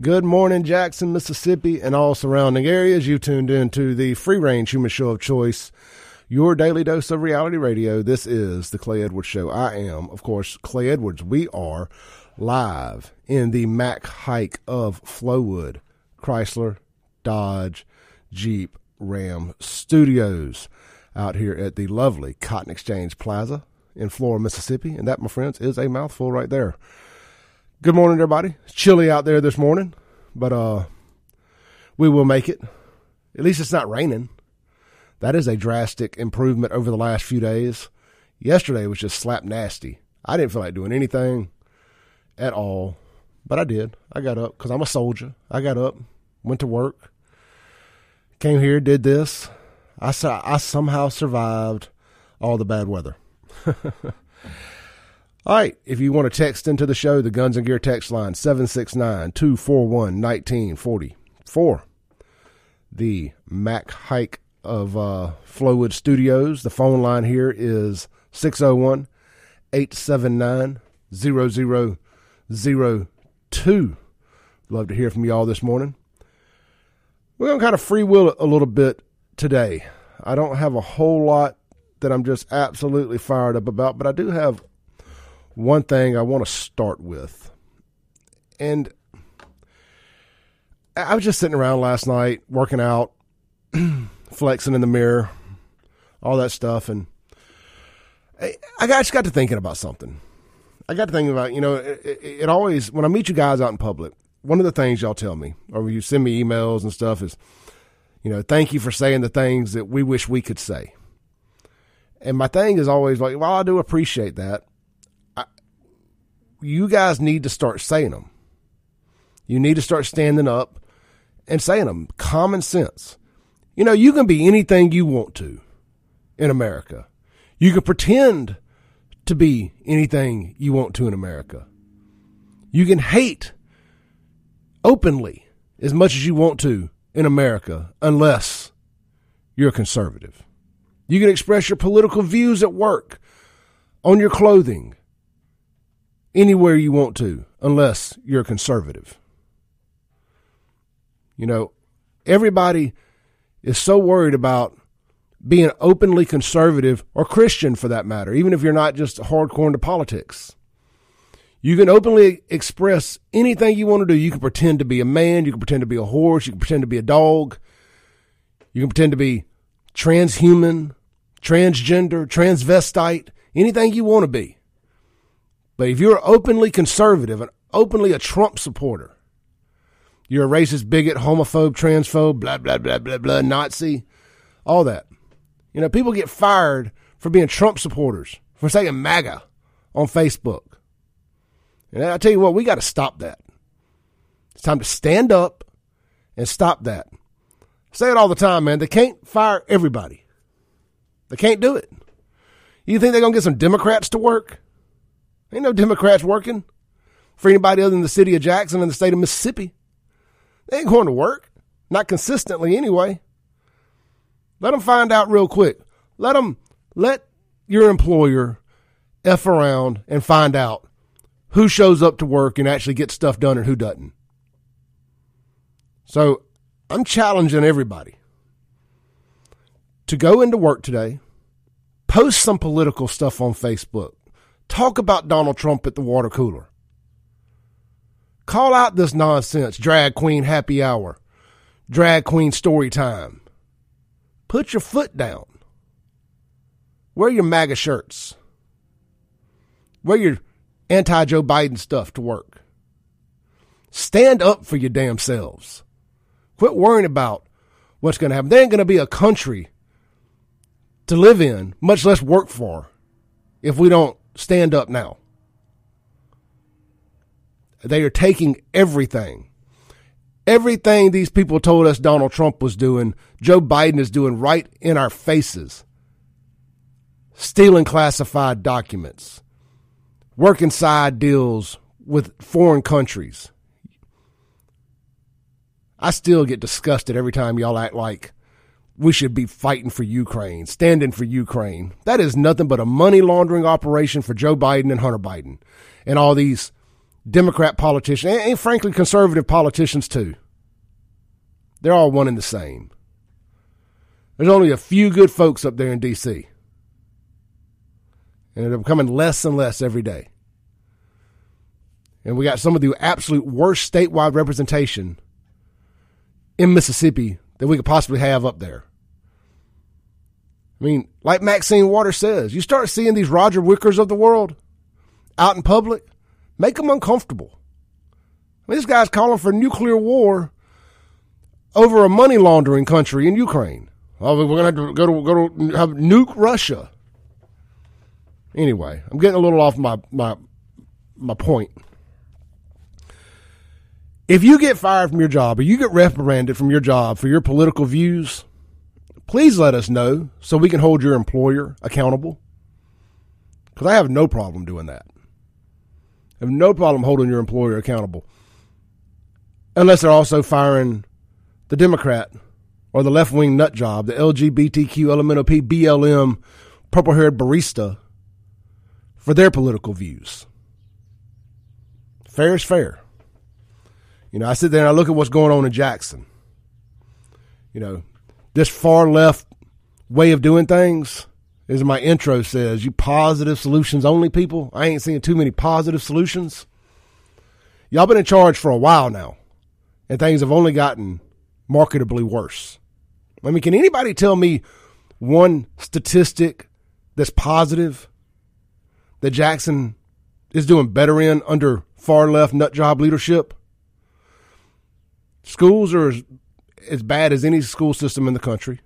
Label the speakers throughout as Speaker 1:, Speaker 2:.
Speaker 1: Good morning, Jackson, Mississippi, and all surrounding areas. You tuned in to the free range human show of choice, your daily dose of reality radio. This is the Clay Edwards Show. I am, of course, Clay Edwards. We are live in the Mac Haik of Flowood, Chrysler, Dodge, Jeep, Ram Studios out here at the lovely Cotton Exchange Plaza in Flora, Mississippi. And that, my friends, is a mouthful right there. Good morning, everybody. It's chilly out there this morning, but uh, we will make it. At least it's not raining. That is a drastic improvement over the last few days. Yesterday was just slap nasty. I didn't feel like doing anything at all, but I did. I got up because I'm a soldier. I got up, went to work, came here, did this. I, I somehow survived all the bad weather. All right, if you want to text into the show, the Guns and Gear text line 769 241 1944. The Mac Haik of uh, Flowood Studios. The phone line here is 601 879 0002. Love to hear from you all this morning. We're going to kind of free will a little bit today. I don't have a whole lot that I'm just absolutely fired up about, but I do have one thing I want to start with. And I was just sitting around last night working out, flexing in the mirror, all that stuff. And I, I just got to thinking about something. I got to thinking about, you know, it, it, it always, when I meet you guys out in public, one of the things y'all tell me, or you send me emails and stuff, is, you know, thank you for saying the things that we wish we could say. And my thing is always like, well, I do appreciate that you guys need to start saying them. You need to start standing up and saying them. Common sense. You know, you can be anything you want to in America. You can pretend to be anything you want to in America. You can hate openly as much as you want to in America unless you're a conservative. You can express your political views at work, on your clothing, anywhere you want to, unless you're a conservative. You know, everybody is so worried about being openly conservative or Christian for that matter, even if you're not just hardcore into politics. You can openly express anything you want to do. You can pretend to be a man, you can pretend to be a horse, you can pretend to be a dog, you can pretend to be transhuman, transgender, transvestite, anything you want to be. But if you're openly conservative and openly a Trump supporter, you're a racist, bigot, homophobe, transphobe, blah, blah, blah, blah, blah, Nazi, all that. You know, people get fired for being Trump supporters, for saying MAGA on Facebook. And I tell you what, we got to stop that. It's time to stand up and stop that. I say it all the time, man. They can't fire everybody. They can't do it. You think they're going to get some Democrats to work? Ain't no Democrats working for anybody other than the city of Jackson and the state of Mississippi. They ain't going to work. Not consistently anyway. Let them find out real quick. Let them, let your employer F around and find out who shows up to work and actually gets stuff done and who doesn't. So I'm challenging everybody to go into work today, post some political stuff on Facebook, Talk about Donald Trump at the water cooler. Call out this nonsense, drag queen happy hour, drag queen story time. Put your foot down. Wear your MAGA shirts. Wear your anti Joe Biden stuff to work. Stand up for your damn selves. Quit worrying about what's going to happen. There ain't going to be a country to live in, much less work for, if we don't stand up now. They are taking everything. Everything these people told us Donald Trump was doing, Joe Biden is doing right in our faces. Stealing classified documents, working side deals with foreign countries. I still get disgusted every time y'all act like we should be fighting for Ukraine, standing for Ukraine. That is nothing but a money laundering operation for Joe Biden and Hunter Biden and all these Democrat politicians, and, and frankly, conservative politicians too. They're all one and the same. There's only a few good folks up there in D.C. And they're becoming less and less every day. And we got some of the absolute worst statewide representation in Mississippi that we could possibly have up there. I mean, like Maxine Waters says, you start seeing these Roger Wickers of the world out in public, make them uncomfortable. I mean, this guy's calling for nuclear war over a money laundering country in Ukraine. Oh, we're going to have to go to, go to have nuke Russia. Anyway, I'm getting a little off my, my, my point. If you get fired from your job or you get reprimanded from your job for your political views, please let us know so we can hold your employer accountable. Because I have no problem doing that. I have no problem holding your employer accountable. Unless they're also firing the Democrat or the left wing nut job, the LGBTQ, LMNOP, BLM, purple haired barista for their political views. Fair is fair. You know, I sit there and I look at what's going on in Jackson. You know, this far left way of doing things, as my intro says, you positive solutions only people. I ain't seeing too many positive solutions. Y'all been in charge for a while now, and things have only gotten marketably worse. I mean, can anybody tell me one statistic that's positive that Jackson is doing better in under far left nut job leadership? Schools are as, as bad as any school system in the country.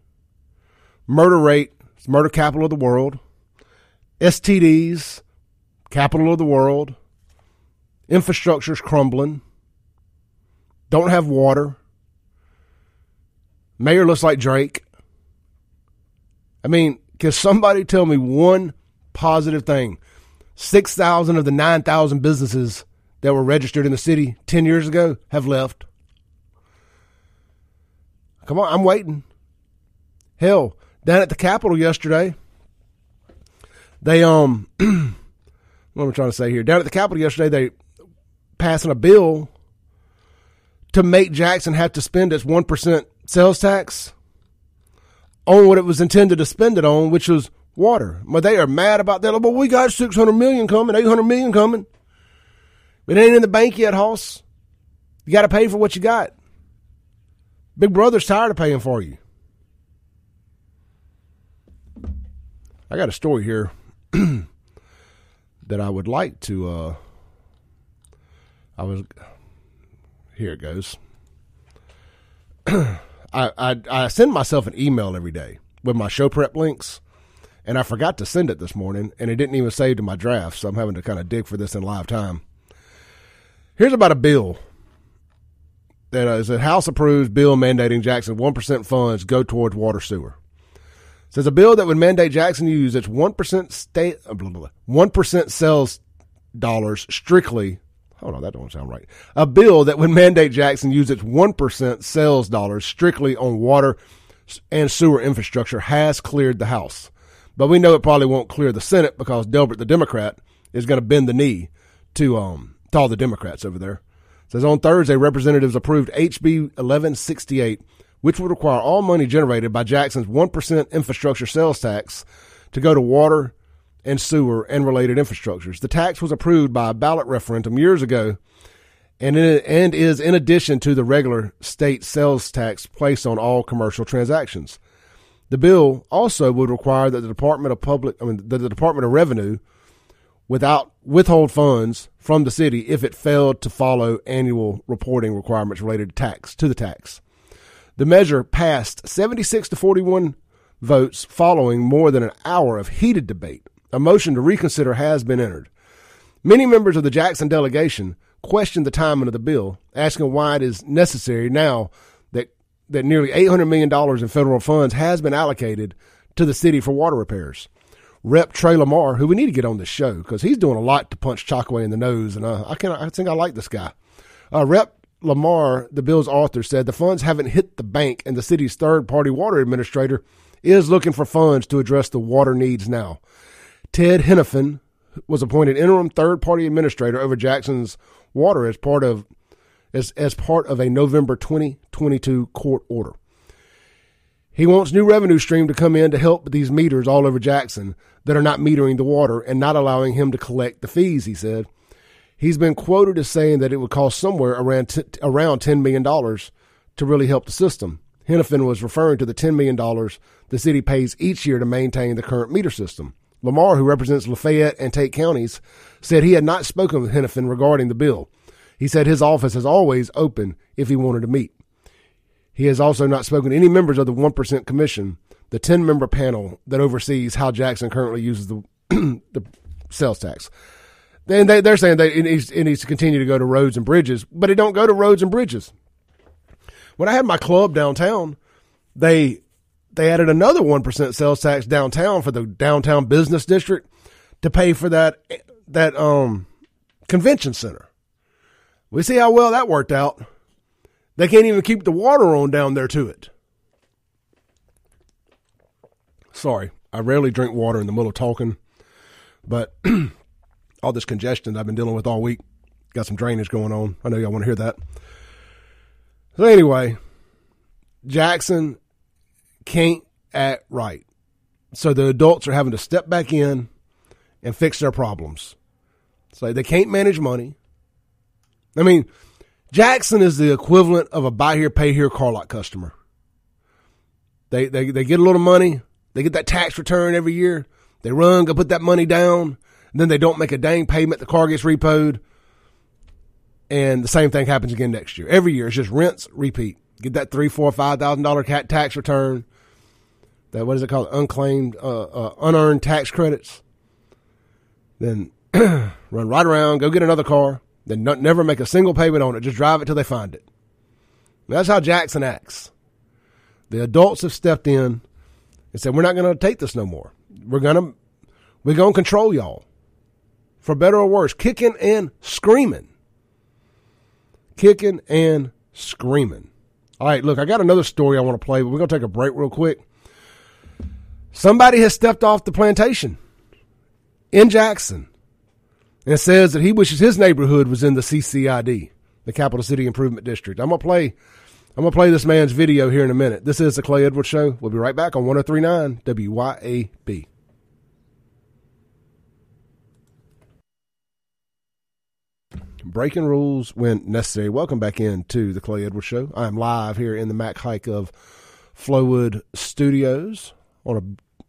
Speaker 1: Murder rate, murder capital of the world. STDs, capital of the world. Infrastructure's crumbling. Don't have water. Mayor looks like Drake. I mean, can somebody tell me one positive thing? 6,000 of the 9,000 businesses that were registered in the city 10 years ago have left. Come on, I'm waiting. Hell, down at the Capitol yesterday, they, um, what am I trying to say here? Down at the Capitol yesterday, they passing a bill to make Jackson have to spend its 1% sales tax on what it was intended to spend it on, which was water. But they are mad about that. But we got 600 million coming, 800 million coming. It ain't in the bank yet, Hoss. You got to pay for what you got. Big Brother's tired of paying for you. I got a story here that I would like to. Uh, I was. Here it goes. I, I I send myself an email every day with my show prep links, and I forgot to send it this morning, and it didn't even save to my draft, so I'm having to kind of dig for this in live time. Here's about a bill that is a House approved bill mandating Jackson 1% funds go towards water sewer. It says a bill that would mandate Jackson use its 1% state, uh, blah, blah, blah, 1% sales dollars strictly Hold on, that don't sound right. A bill that would mandate Jackson use its 1% sales dollars strictly on water and sewer infrastructure has cleared the House. But we know it probably won't clear the Senate because Delbert, the Democrat, is going to bend the knee to, um, to all the Democrats over there. Says on Thursday, representatives approved HB 1168, which would require all money generated by Jackson's 1% infrastructure sales tax to go to water and sewer and related infrastructures. The tax was approved by a ballot referendum years ago and, in, and is in addition to the regular state sales tax placed on all commercial transactions. The bill also would require that the Department of Public, I mean, that the Department of Revenue, without withhold funds from the city if it failed to follow annual reporting requirements related to tax to the tax. The measure passed 76 to 41 votes following more than an hour of heated debate a motion to reconsider has been entered. Many members of the Jackson delegation questioned the timing of the bill, asking why it is necessary now that, that nearly $800 million in federal funds has been allocated to the city for water repairs. Rep Trey Lamar, who we need to get on the show because he's doing a lot to punch Chokwe in the nose, and uh, I can I think I like this guy. Uh, Rep Lamar, the bill's author, said the funds haven't hit the bank, and the city's third-party water administrator is looking for funds to address the water needs now. Ted Henifin, was appointed interim third party administrator over Jackson's water as part of as, as part of a November 2022 court order. He wants new revenue stream to come in to help these meters all over Jackson that are not metering the water and not allowing him to collect the fees, he said. He's been quoted as saying that it would cost somewhere around t- around $10 million to really help the system. Henifin was referring to the $10 million the city pays each year to maintain the current meter system. Lamar, who represents Lafayette and Tate counties, said he had not spoken with Henifin regarding the bill. He said his office is always open if he wanted to meet. He has also not spoken to any members of the 1% Commission, the 10 member panel that oversees how Jackson currently uses the, the sales tax. And they, they're saying that it needs, it needs to continue to go to roads and bridges, but it don't go to roads and bridges. When I had my club downtown, they they added another 1% sales tax downtown for the downtown business district to pay for that that um convention center. We see how well that worked out. They can't even keep the water on down there to it. Sorry, I rarely drink water in the middle of talking, but all this congestion I've been dealing with all week got some drainage going on. I know y'all want to hear that. So anyway, Jackson can't act right. So the adults are having to step back in and fix their problems. So they can't manage money. I mean, Jackson is the equivalent of a buy here, pay here car lot customer. They, they, they get a little money. They get that tax return every year. They run, go put that money down. then they don't make a dang payment. The car gets repoed. And the same thing happens again next year. Every year, it's just rinse, repeat. Get that three, four, five thousand dollar cat tax return. That what is it called? Unclaimed, uh, uh, unearned tax credits. Then run right around, go get another car, then never make a single payment on it. Just drive it till they find it. That's how Jackson acts. The adults have stepped in and said, "We're not going to take this no more. We're to we're going to control y'all, for better or worse, kicking and screaming, kicking and screaming." All right, look, I got another story I want to play, but we're going to take a break real quick. Somebody has stepped off the plantation in Jackson and says that he wishes his neighborhood was in the CCID, the Capital City Improvement District. I'm gonna play. I'm gonna play this man's video here in a minute. This is the Clay Edwards Show. We'll be right back on 103.9 WYAB. Breaking rules when necessary. Welcome back in to the Clay Edwards Show. I am live here in the Mac Haik of Flowood Studios on a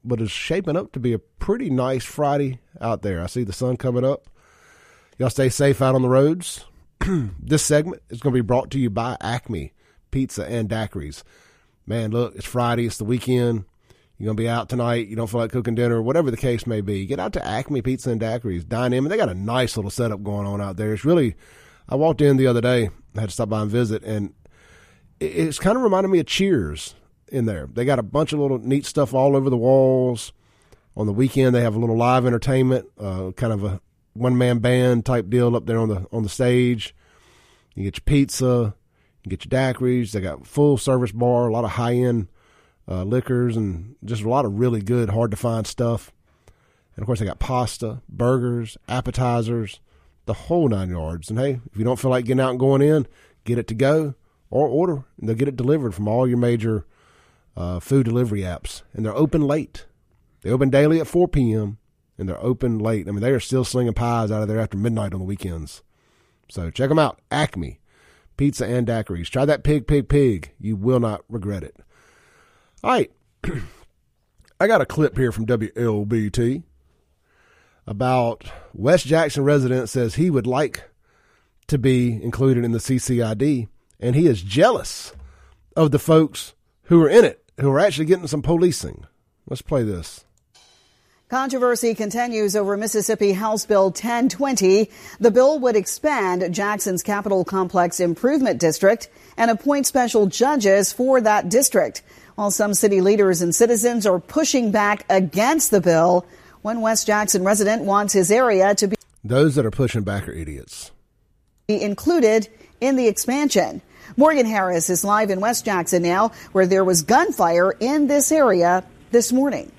Speaker 1: what is shaping up to be a pretty nice Friday out there. I see the sun coming up. Y'all stay safe out on the roads. this segment is going to be brought to you by Acme Pizza and Daiquiris. Man, look, it's Friday. It's the weekend. You're going to be out tonight. You don't feel like cooking dinner, whatever the case may be. Get out to Acme Pizza and Daiquiris. Dine in. They got a nice little setup going on out there. It's really, I walked in the other day. I had to stop by and visit, and it's kind of reminded me of Cheers in there. They got a bunch of little neat stuff all over the walls. On the weekend, they have a little live entertainment, uh, kind of a one man band type deal up there on the on the stage. You get your pizza, you get your daiquiris. They got full service bar, a lot of high end uh, liquors, and just a lot of really good, hard to find stuff. And of course, they got pasta, burgers, appetizers, the whole nine yards. And hey, if you don't feel like getting out and going in, get it to go or order, and they'll get it delivered from all your major uh, food delivery apps. And they're open late. They open daily at 4 p.m and they're open late. I mean, they are still slinging pies out of there after midnight on the weekends. So check them out. Acme Pizza and Daiquiris. Try that pig, pig, pig. You will not regret it. All right. I got a clip here from WLBT about West Jackson resident says he would like to be included in the CCID, and he is jealous of the folks who are in it, who are actually getting some policing. Let's play this.
Speaker 2: Controversy continues over Mississippi House Bill 1020. The bill would expand Jackson's Capitol Complex Improvement District and appoint special judges for that district. While some city leaders and citizens are pushing back against the bill, one West Jackson resident wants his area to be
Speaker 1: those that are pushing back are idiots.
Speaker 2: Be included in the expansion. Morgan Harris is live in West Jackson now, where there was gunfire in this area this morning.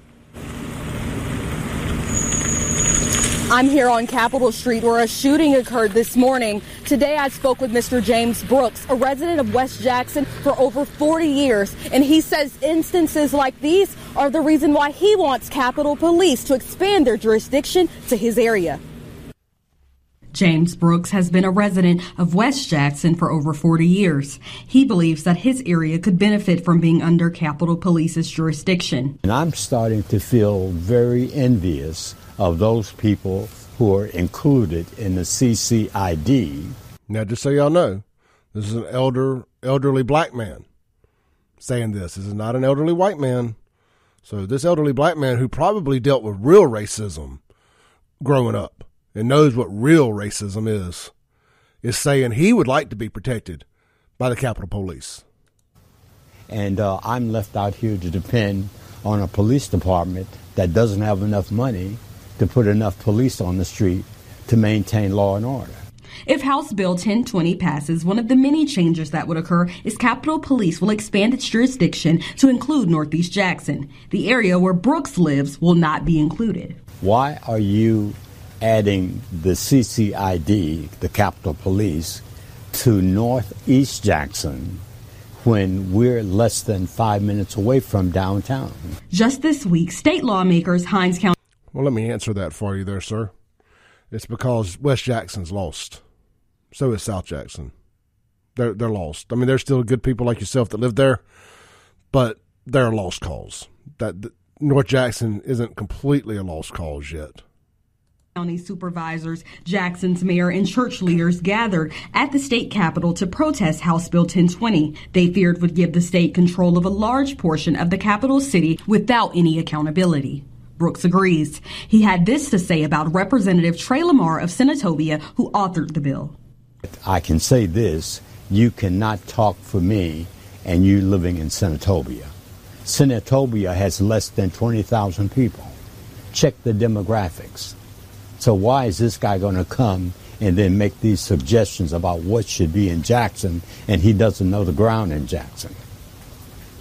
Speaker 3: I'm here on Capitol Street where a shooting occurred this morning. Today I spoke with Mr. James Brooks, a resident of West Jackson for over 40 years, and he says instances like these are the reason why he wants Capitol Police to expand their jurisdiction to his area.
Speaker 4: James Brooks has been a resident of West Jackson for over 40 years. He believes that his area could benefit from being under Capitol Police's jurisdiction.
Speaker 5: And I'm starting to feel very envious of those people who are included in the CCID.
Speaker 1: Now, just so y'all know, this is an elder, elderly black man saying this. This is not an elderly white man. So, this elderly black man who probably dealt with real racism growing up and knows what real racism is, is saying he would like to be protected by the Capitol Police.
Speaker 5: And uh, I'm left out here to depend on a police department that doesn't have enough money to put enough police on the street to maintain law and order.
Speaker 4: If House Bill 1020 passes, one of the many changes that would occur is Capitol Police will expand its jurisdiction to include Northeast Jackson. The area where Brooks lives will not be included.
Speaker 5: Why are you adding the CCID, the Capitol Police, to Northeast Jackson when we're less than five minutes away from downtown.
Speaker 4: Just this week, state lawmakers, Hinds County.
Speaker 1: Well, let me answer that for you there, sir. It's because West Jackson's lost. So is South Jackson. They're they're lost. I mean, there's still good people like yourself that live there, but they're a lost cause. That, that North Jackson isn't completely a lost cause yet.
Speaker 4: County supervisors, Jackson's mayor, and church leaders gathered at the state capitol to protest House Bill 1020. They feared would give the state control of a large portion of the capital city without any accountability. Brooks agrees. He had this to say about Representative Trey Lamar of Senatobia, who authored the bill.
Speaker 5: I can say this you cannot talk for me and you living in Senatobia. Senatobia has less than 20,000 people. Check the demographics. So why is this guy going to come and then make these suggestions about what should be in Jackson and he doesn't know the ground in Jackson?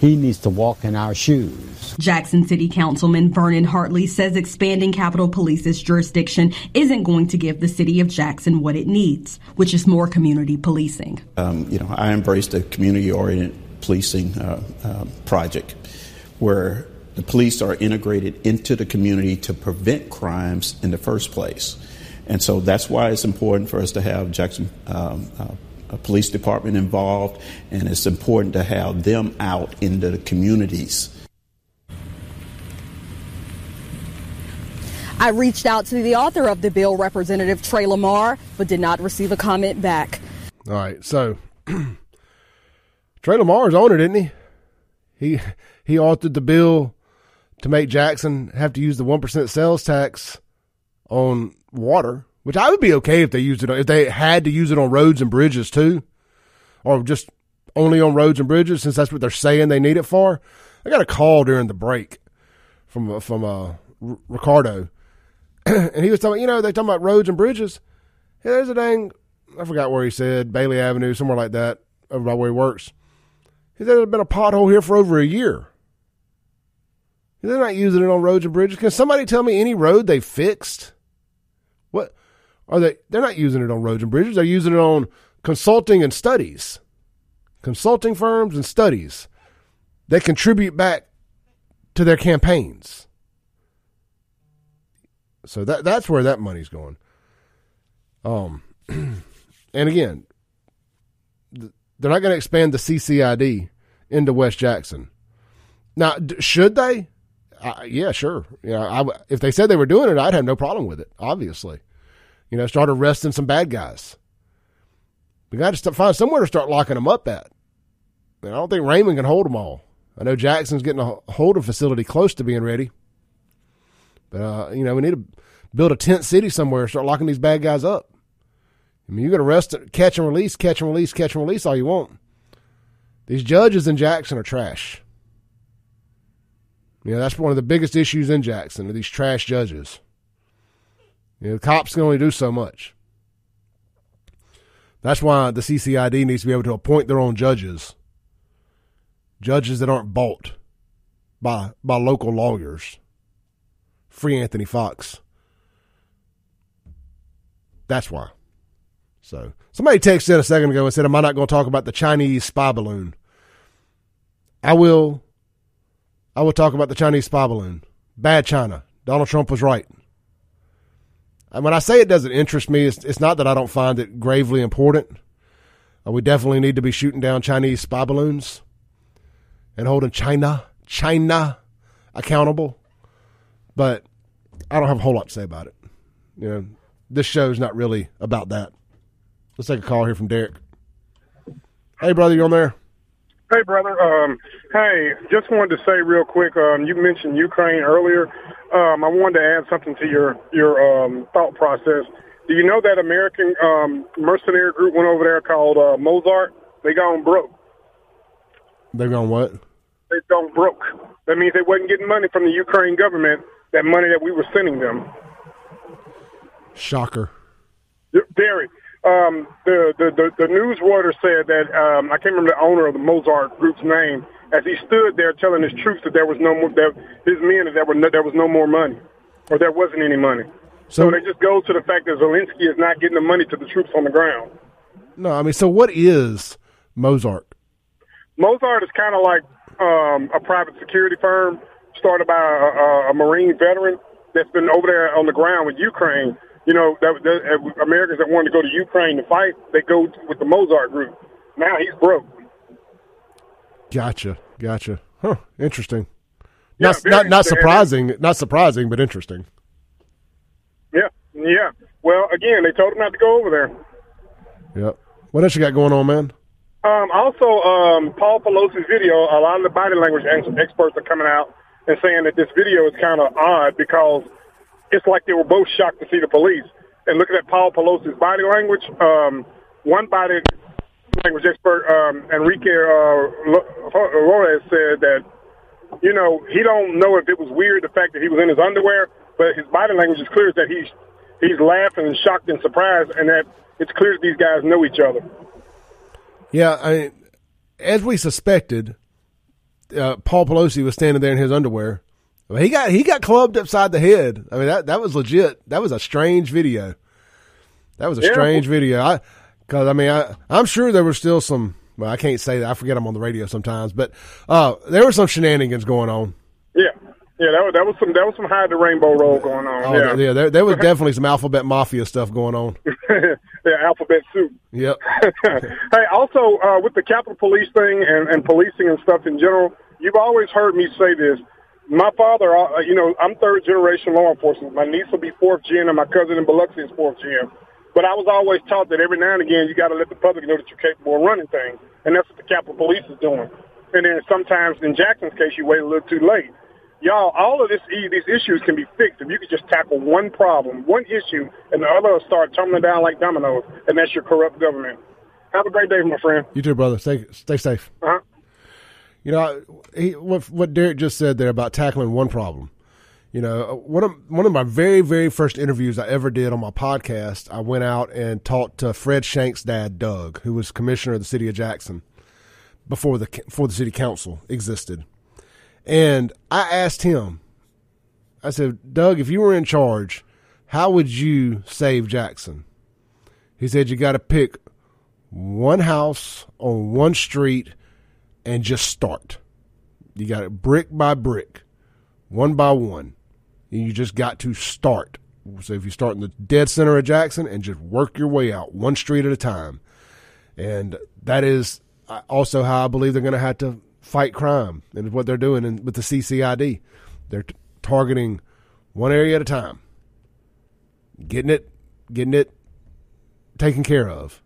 Speaker 5: He needs to walk in our shoes.
Speaker 4: Jackson City Councilman Vernon Hartley says expanding Capitol Police's jurisdiction isn't going to give the city of Jackson what it needs, which is more community policing.
Speaker 6: Um, you know, I embraced a community-oriented policing uh, uh, project where the police are integrated into the community to prevent crimes in the first place. And so that's why it's important for us to have Jackson um, uh, Police Department involved, and it's important to have them out into the communities.
Speaker 3: I reached out to the author of the bill, Representative Trey Lamar, but did not receive a comment back.
Speaker 1: All right, so Trey Lamar's on it, isn't he? He he authored the bill to make Jackson have to use the 1% sales tax on water, which I would be okay if they used it, if they had to use it on roads and bridges too, or just only on roads and bridges, since that's what they're saying they need it for. I got a call during the break from, from, uh, Ricardo, and he was talking, you know, they talking about roads and bridges. Yeah, there's a dang, I forgot where he said, Bailey Avenue, somewhere like that, over by where he works. He said there's been a pothole here for over a year. They're not using it on roads and bridges. Can somebody tell me any road they fixed? Are they? They're not using it on roads and bridges. They're using it on consulting and studies, consulting firms and studies that contribute back to their campaigns. So that that's where that money's going. Um, and again, they're not going to expand the CCID into West Jackson. Now, should they? I, yeah, sure. Yeah, I, if they said they were doing it, I'd have no problem with it. Obviously, you know, start arresting some bad guys. We got to find somewhere to start locking them up at. I don't think Raymond can hold them all. I know Jackson's getting a holding facility close to being ready, but uh, you know we need to build a tent city somewhere. Start locking these bad guys up. I mean, you can arrest, catch and release, catch and release, catch and release all you want. These judges in Jackson are trash. You know, that's one of the biggest issues in Jackson, are these trash judges. You know, cops can only do so much. That's why the CCID needs to be able to appoint their own judges. Judges that aren't bought by by local lawyers. Free Anthony Fox. That's why. So somebody texted a second ago and said, "Am I not going to talk about the Chinese spy balloon?" I will. I will talk about the Chinese spy balloon. Bad China. Donald Trump was right. And when I say it doesn't interest me, it's, it's not that I don't find it gravely important. Uh, we definitely need to be shooting down Chinese spy balloons and holding China, China accountable. But I don't have a whole lot to say about it. You know, this show's not really about that. Let's take a call here from Derek. Hey, brother, you on there?
Speaker 7: Hey, brother. Um, hey, just wanted to say real quick. Um, you mentioned Ukraine earlier. Um, I wanted to add something to your your um, thought process. Do you know that American um, mercenary group went over there called uh, Mozart? They gone broke.
Speaker 1: They've gone what?
Speaker 7: They've gone broke. That means they wasn't getting money from the Ukraine government. That money that we were sending them.
Speaker 1: Shocker.
Speaker 7: Very. Um, the, the, the, the news Reuters said that, um, I can't remember the owner of the Mozart group's name, as he stood there telling his troops that there was no more, that his men, that there, were no, there was no more money, or there wasn't any money. So, so it just goes to the fact that Zelensky is not getting the money to the troops on the ground.
Speaker 1: No, I mean, so what is Mozart?
Speaker 7: Mozart is kind of like um, a private security firm started by a, a, a Marine veteran that's been over there on the ground with Ukraine you know, that, that, Americans that wanted to go to Ukraine to fight, they go with the Mozart group. Now he's broke.
Speaker 1: Gotcha, gotcha. Huh, interesting. Yeah, not not, not surprising, not surprising, but interesting.
Speaker 7: Yeah, yeah. Well, again, they told him not to go over there.
Speaker 1: Yep. What else you got going on, man?
Speaker 7: Um, also, um, Paul Pelosi's video. A lot of the body language experts are coming out and saying that this video is kind of odd because it's like they were both shocked to see the police. And looking at Paul Pelosi's body language, um, one body language expert, um, Enrique uh, Flores, said that, you know, he don't know if it was weird the fact that he was in his underwear, but his body language is clear that he's he's laughing and shocked and surprised, and that it's clear that these guys know each other.
Speaker 1: Yeah, I, as we suspected, uh, Paul Pelosi was standing there in his underwear I mean, he got he got clubbed upside the head. I mean that that was legit. That was a strange video. That was a yeah. strange video. I because I mean I I'm sure there was still some. Well, I can't say that. I forget I'm on the radio sometimes, but uh, there were some shenanigans going on.
Speaker 7: Yeah, yeah, that was that was some that was some hide the rainbow roll going on. Oh, yeah,
Speaker 1: yeah, there, there was definitely some alphabet mafia stuff going on.
Speaker 7: yeah, alphabet soup.
Speaker 1: Yep.
Speaker 7: hey, also uh, with the Capitol Police thing and, and policing and stuff in general, you've always heard me say this my father, uh, you know, I'm third generation law enforcement. My niece will be fourth gen, and my cousin in Biloxi is fourth gen. But I was always taught that every now and again you got to let the public know that you're capable of running things, and that's what the Capitol Police is doing. And then sometimes, in Jackson's case, you wait a little too late. Y'all, all of this, these issues can be fixed if you could just tackle one problem, one issue, and the other will start tumbling down like dominoes, and that's your corrupt government. Have a great day, my friend.
Speaker 1: You too, brother. Stay stay safe.
Speaker 7: Uh-huh.
Speaker 1: You know, he, what what Derek just said there about tackling one problem. You know, uh, one of one of my very very first interviews I ever did on my podcast, I went out and talked to Fred Shank's dad, Doug, who was commissioner of the city of Jackson before the before the city council existed, and I asked him. I said, Doug, if you were in charge, how would you save Jackson? He said, you got to pick one house on one street and just start. You got it brick by brick, one by one. And you just got to start. So if you start in the dead center of Jackson and just work your way out one street at a time. And that is also how I believe they're going to have to fight crime and what they're doing in, with the CCID. They're t- targeting one area at a time, getting it, getting it taken care of,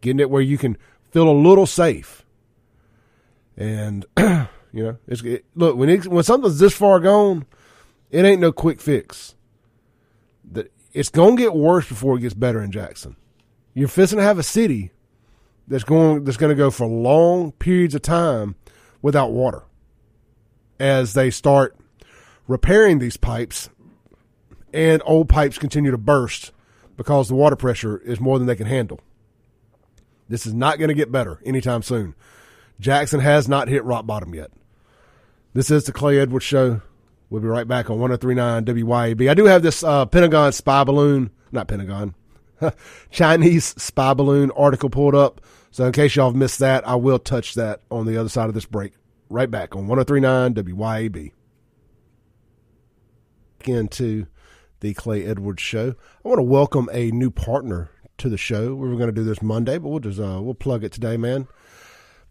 Speaker 1: getting it where you can feel a little safe and you know, it's it, look when it, when something's this far gone, it ain't no quick fix. That it's gonna get worse before it gets better in Jackson. You're fixing to have a city that's going that's going to go for long periods of time without water as they start repairing these pipes and old pipes continue to burst because the water pressure is more than they can handle. This is not going to get better anytime soon. Jackson has not hit rock bottom yet. This is the Clay Edwards Show. We'll be right back on 1039 WYAB. I do have this uh, Pentagon spy balloon, not Pentagon, Chinese spy balloon article pulled up. So in case y'all have missed that, I will touch that on the other side of this break. Right back on 1039 WYAB. Into the Clay Edwards show. I want to welcome a new partner to the show. We were going to do this Monday, but we'll just uh, we'll plug it today, man.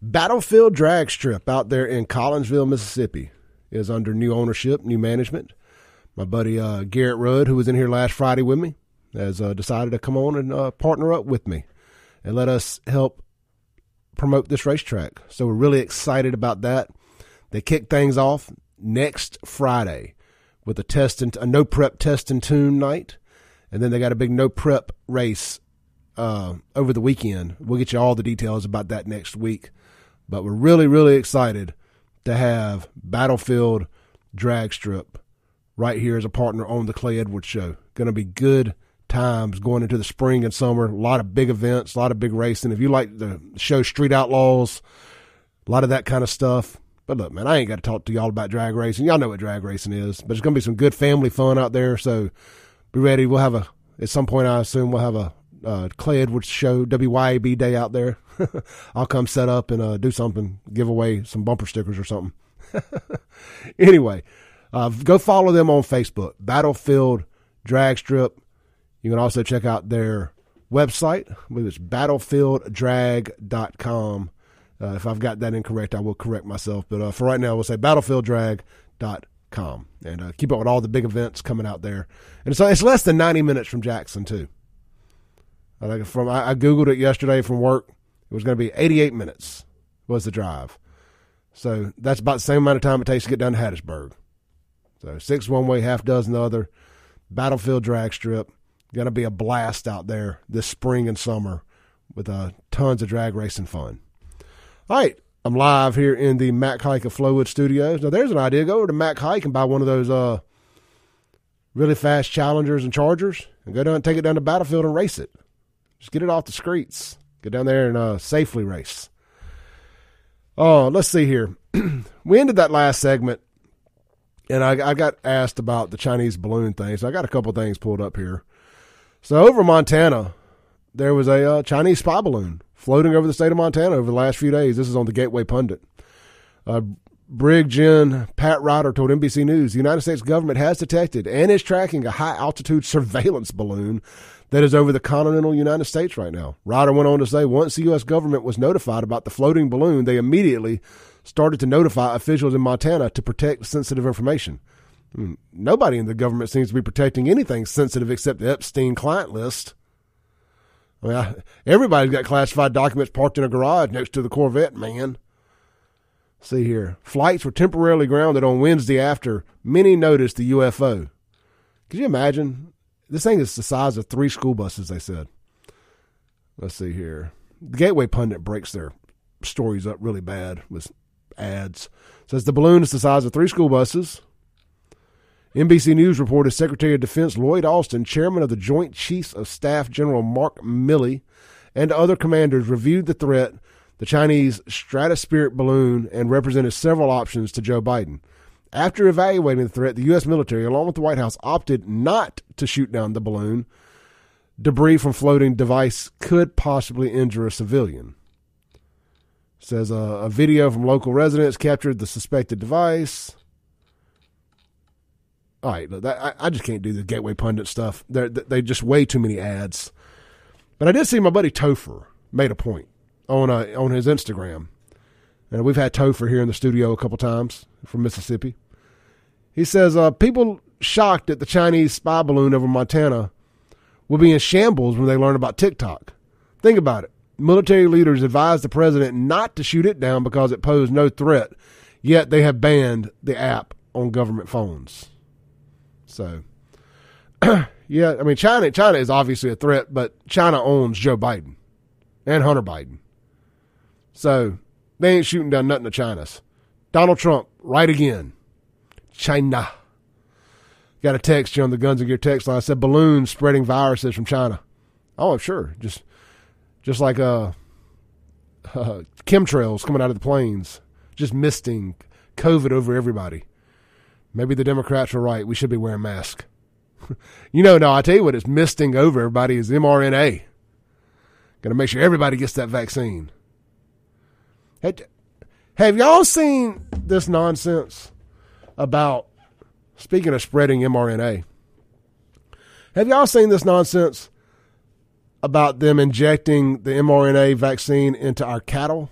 Speaker 1: Battlefield Drag Strip out there in Collinsville, Mississippi, is under new ownership, new management. My buddy uh, Garrett Rudd, who was in here last Friday with me, has uh, decided to come on and uh, partner up with me and let us help promote this racetrack. So we're really excited about that. They kick things off next Friday with a test and a no prep test and tune night, and then they got a big no prep race uh, over the weekend. We'll get you all the details about that next week, but we're really really excited to have Battlefield Drag Strip right here as a partner on the Clay Edwards Show. Going to be good times going into the spring and summer. A lot of big events, a lot of big racing. If you like the show Street Outlaws, a lot of that kind of stuff. But look, man, I ain't got to talk to y'all about drag racing. Y'all know what drag racing is. But it's going to be some good family fun out there. So be ready. We'll have a, at some point, I assume we'll have a uh, Clay Edwards show, WYAB day out there. I'll come set up and uh, do something, give away some bumper stickers or something. anyway, uh, go follow them on Facebook, Battlefield Drag Strip. You can also check out their website. I believe it's battlefielddrag.com. Uh, if I've got that incorrect, I will correct myself. But uh, for right now, we'll say battlefielddrag.com and uh, keep up with all the big events coming out there. And so it's less than 90 minutes from Jackson, too. I think from I, I googled it yesterday from work. It was going to be 88 minutes was the drive. So that's about the same amount of time it takes to get down to Hattiesburg. So six one way, half dozen the other. Battlefield drag strip. Going to be a blast out there this spring and summer with uh, tons of drag racing fun. All right, I'm live here in the Mac Haik of Flowood Studios. Now, there's an idea. Go over to Mac Haik and buy one of those uh, really fast Challengers and Chargers and go down and take it down to Battlefield and race it. Just get it off the streets. Get down there and uh, safely race. Oh, let's see here. we ended that last segment, and I, I, got asked about the Chinese balloon thing. So I got a couple things pulled up here. So over Montana, there was a uh, Chinese spy balloon floating over the state of Montana over the last few days. This is on the Gateway Pundit. Uh, Brig Gen Pat Ryder told NBC News the United States government has detected and is tracking a high altitude surveillance balloon that is over the continental United States right now. Ryder went on to say once the U.S. government was notified about the floating balloon, they immediately started to notify officials in Montana to protect sensitive information. Nobody in the government seems to be protecting anything sensitive except the Epstein client list. I mean, I, everybody's got classified documents parked in a garage next to the Corvette, man. See here. Flights were temporarily grounded on Wednesday after many noticed the UFO. Could you imagine? This thing is the size of three school buses, they said. Let's see here. The Gateway Pundit breaks their stories up really bad with ads. Says the balloon is the size of three school buses. NBC News reported Secretary of Defense Lloyd Austin, Chairman of the Joint Chiefs of Staff General Mark Milley, and other commanders reviewed the threat, the Chinese stratospheric balloon, and represented several options to Joe Biden. After evaluating the threat, the U.S. military, along with the White House, opted not to shoot down the balloon. Debris from floating device could possibly injure a civilian. says a, video from local residents captured the suspected device all right, that, I, I, just can't do the Gateway Pundit stuff. They're, they just way too many ads. But I did see my buddy Topher made a point on uh, on his Instagram, and we've had Topher here in the studio a couple times from Mississippi. He says uh, people shocked at the Chinese spy balloon over Montana will be in shambles when they learn about TikTok. Think about it. Military leaders advised the president not to shoot it down because it posed no threat, yet they have banned the app on government phones. So, yeah, I mean, China China is obviously a threat, but China owns Joe Biden and Hunter Biden. So they ain't shooting down nothing to China's. Donald Trump, right again. China. Got a text you on the Guns and Gear text line. I said balloons spreading viruses from China. Oh, sure. Just just like uh, uh, chemtrails coming out of the planes, just misting COVID over everybody. Maybe the Democrats are right. We should be wearing masks. you know, no, I tell you what, it's misting over everybody is mRNA. Got to make sure everybody gets that vaccine. Have y'all seen this nonsense about, speaking of spreading mRNA, have y'all seen this nonsense about them injecting the mRNA vaccine into our cattle?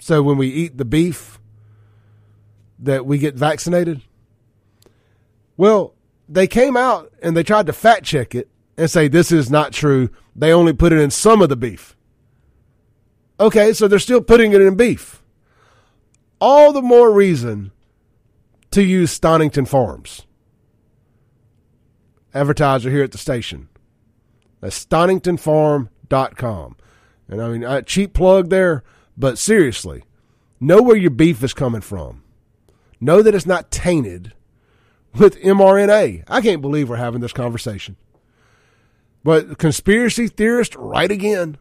Speaker 1: So when we eat the beef, that we get vaccinated? Well, they came out and they tried to fact check it and say this is not true. They only put it in some of the beef. Okay, so they're still putting it in beef. All the more reason to use Stonington Farms. Advertiser here at the station. That's stoningtonfarm.com. And I mean, a cheap plug there, but seriously, know where your beef is coming from. Know that it's not tainted with mRNA. I can't believe we're having this conversation. But conspiracy theorist, right again.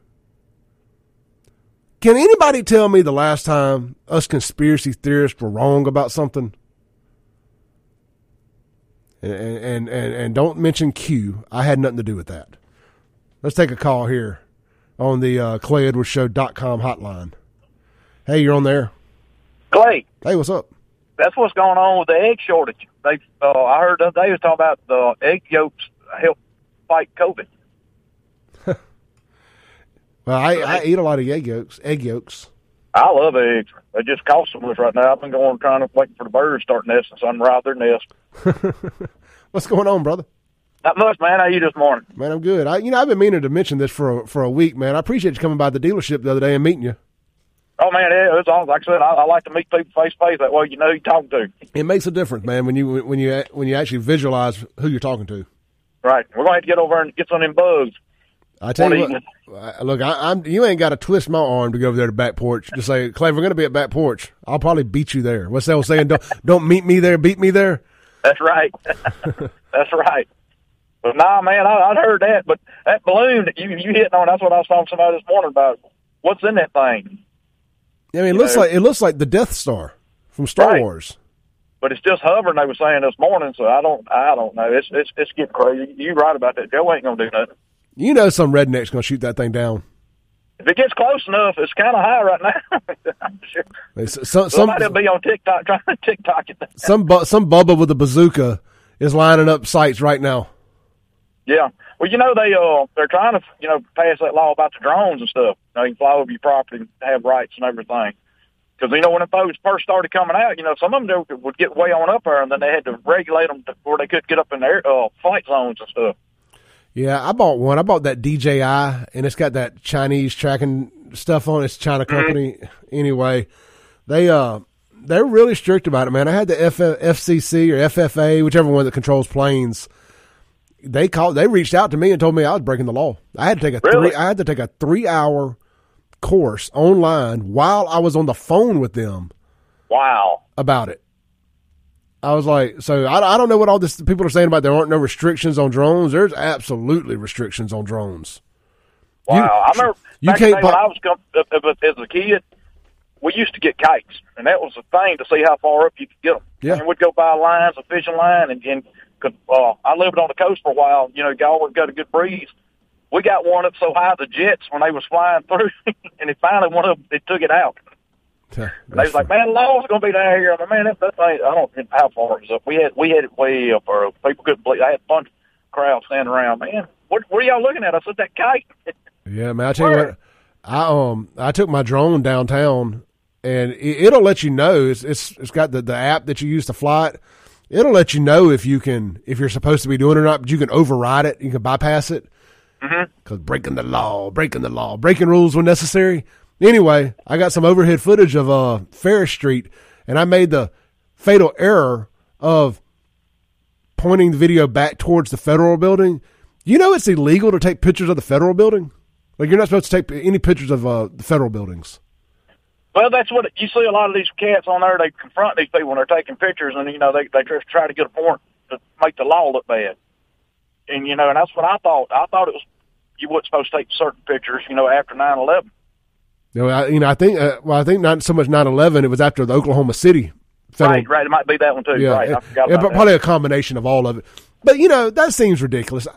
Speaker 1: Can anybody tell me the last time us conspiracy theorists were wrong about something? And and and, and don't mention Q. I had nothing to do with that. Let's take a call here on the uh, ClayEdwardsShow.com hotline. Hey, you're on there.
Speaker 8: Clay.
Speaker 1: Hey, what's up?
Speaker 8: That's what's going on with the egg shortage. They, uh, I heard the other day was talking about the egg yolks help fight COVID.
Speaker 1: Well, I, I eat a lot of egg yolks. Egg yolks.
Speaker 8: I love eggs. They just cost so much right now. I've been going trying to wait for the birds to start nesting, so I'm right their nest.
Speaker 1: What's going on, brother?
Speaker 8: Not much, man. How you this morning?
Speaker 1: Man, I'm good. I, you know, I've been meaning to mention this for a, for a week, man. I appreciate you coming by the dealership the other day and meeting you.
Speaker 8: Oh man, it, it's all like I said. I, I like to meet people face to face. That way, you know who you talk to.
Speaker 1: It makes a difference, man, when you when you when you actually visualize who you're talking to.
Speaker 8: Right. We're going to have to get over and get some of them bugs.
Speaker 1: I tell you what, look, I, am you ain't got to twist my arm to go over there to back porch. to say, Clay, we're going to be at back porch. I'll probably beat you there. What's that old saying? Don't don't meet me there, beat me there.
Speaker 8: That's right. That's right. But nah, man, I, I'd heard that. But that balloon that you you hitting on, that's what I was talking to somebody this morning about. What's in that thing?
Speaker 1: I mean, it looks know? like it looks like the Death Star from Star right. Wars.
Speaker 8: But it's just hovering. They were saying this morning, so I don't, I don't know. It's it's it's getting crazy. You right about that? Joe ain't gonna do nothing.
Speaker 1: You know, some redneck's gonna shoot that thing down.
Speaker 8: If it gets close enough, it's kind of high right now. I'm sure. Some, Somebody will be on TikTok trying to TikTok it.
Speaker 1: Some bu- some bubba with a bazooka is lining up sights right now.
Speaker 8: Yeah. Well, you know they uh they're trying to you know pass that law about the drones and stuff. You, know, you can fly over your property, and have rights and everything. Because you know when the folks first started coming out, you know some of them would get way on up there, and then they had to regulate them to where they could get up in their uh, flight zones and stuff.
Speaker 1: Yeah, I bought one. I bought that DJI, and it's got that Chinese tracking stuff on. It's China mm-hmm. company. Mm-hmm. Anyway, they uh they're really strict about it, man. I had the F- FCC or FFA, whichever one that controls planes they called they reached out to me and told me I was breaking the law. I had to take a
Speaker 8: really?
Speaker 1: three I had to take a three hour course online while I was on the phone with them.
Speaker 8: Wow.
Speaker 1: About it. I was like, so I, I don't know what all this people are saying about there aren't no restrictions on drones. There's absolutely restrictions on drones.
Speaker 8: Wow, you, I remember you back can't. when I was as a kid, we used to get kites, and that was the thing to see how far up you could get them.
Speaker 1: Yeah,
Speaker 8: and we'd go by lines, a fishing line, and, and Cause uh, I lived on the coast for a while. You know, you always got a good breeze. We got one up so high the jets when they was flying through, and it finally one of them it took it out. Yeah, they was like, "Man, the law's gonna be down here." I'm like, "Man, that, that thing, I don't know how far it was up. We had we had it way up, or people couldn't believe. I had a bunch of crowds standing around. Man, what what are y'all looking at? I said that kite.
Speaker 1: yeah, man. I tell you what, I um I took my drone downtown, and it, it'll let you know. It's it's it's got the the app that you use to fly it it'll let you know if you can if you're supposed to be doing it or not. But you can override it. You can bypass it because
Speaker 8: mm-hmm.
Speaker 1: breaking the law, breaking the law, breaking rules when necessary. Anyway, I got some overhead footage of uh, Farish Street, and I made the fatal error of pointing the video back towards the federal building. You know, it's illegal to take pictures of the federal building. Like you're not supposed to take any pictures of uh, the federal buildings.
Speaker 8: Well, that's what you see. A lot of these cats on there, they confront these people when they're taking pictures, and you know they they just try to get a point to make the law look bad. And you know, and that's what I thought. I thought it was you weren't supposed to take certain pictures, you know, after nine eleven.
Speaker 1: No, I, you know, I think uh, well, I think not so much nine eleven. It was after the Oklahoma City.
Speaker 8: Federal, right, right. It might be that one too.
Speaker 1: Yeah,
Speaker 8: right.
Speaker 1: yeah, but probably a combination of all of it. But you know that seems ridiculous.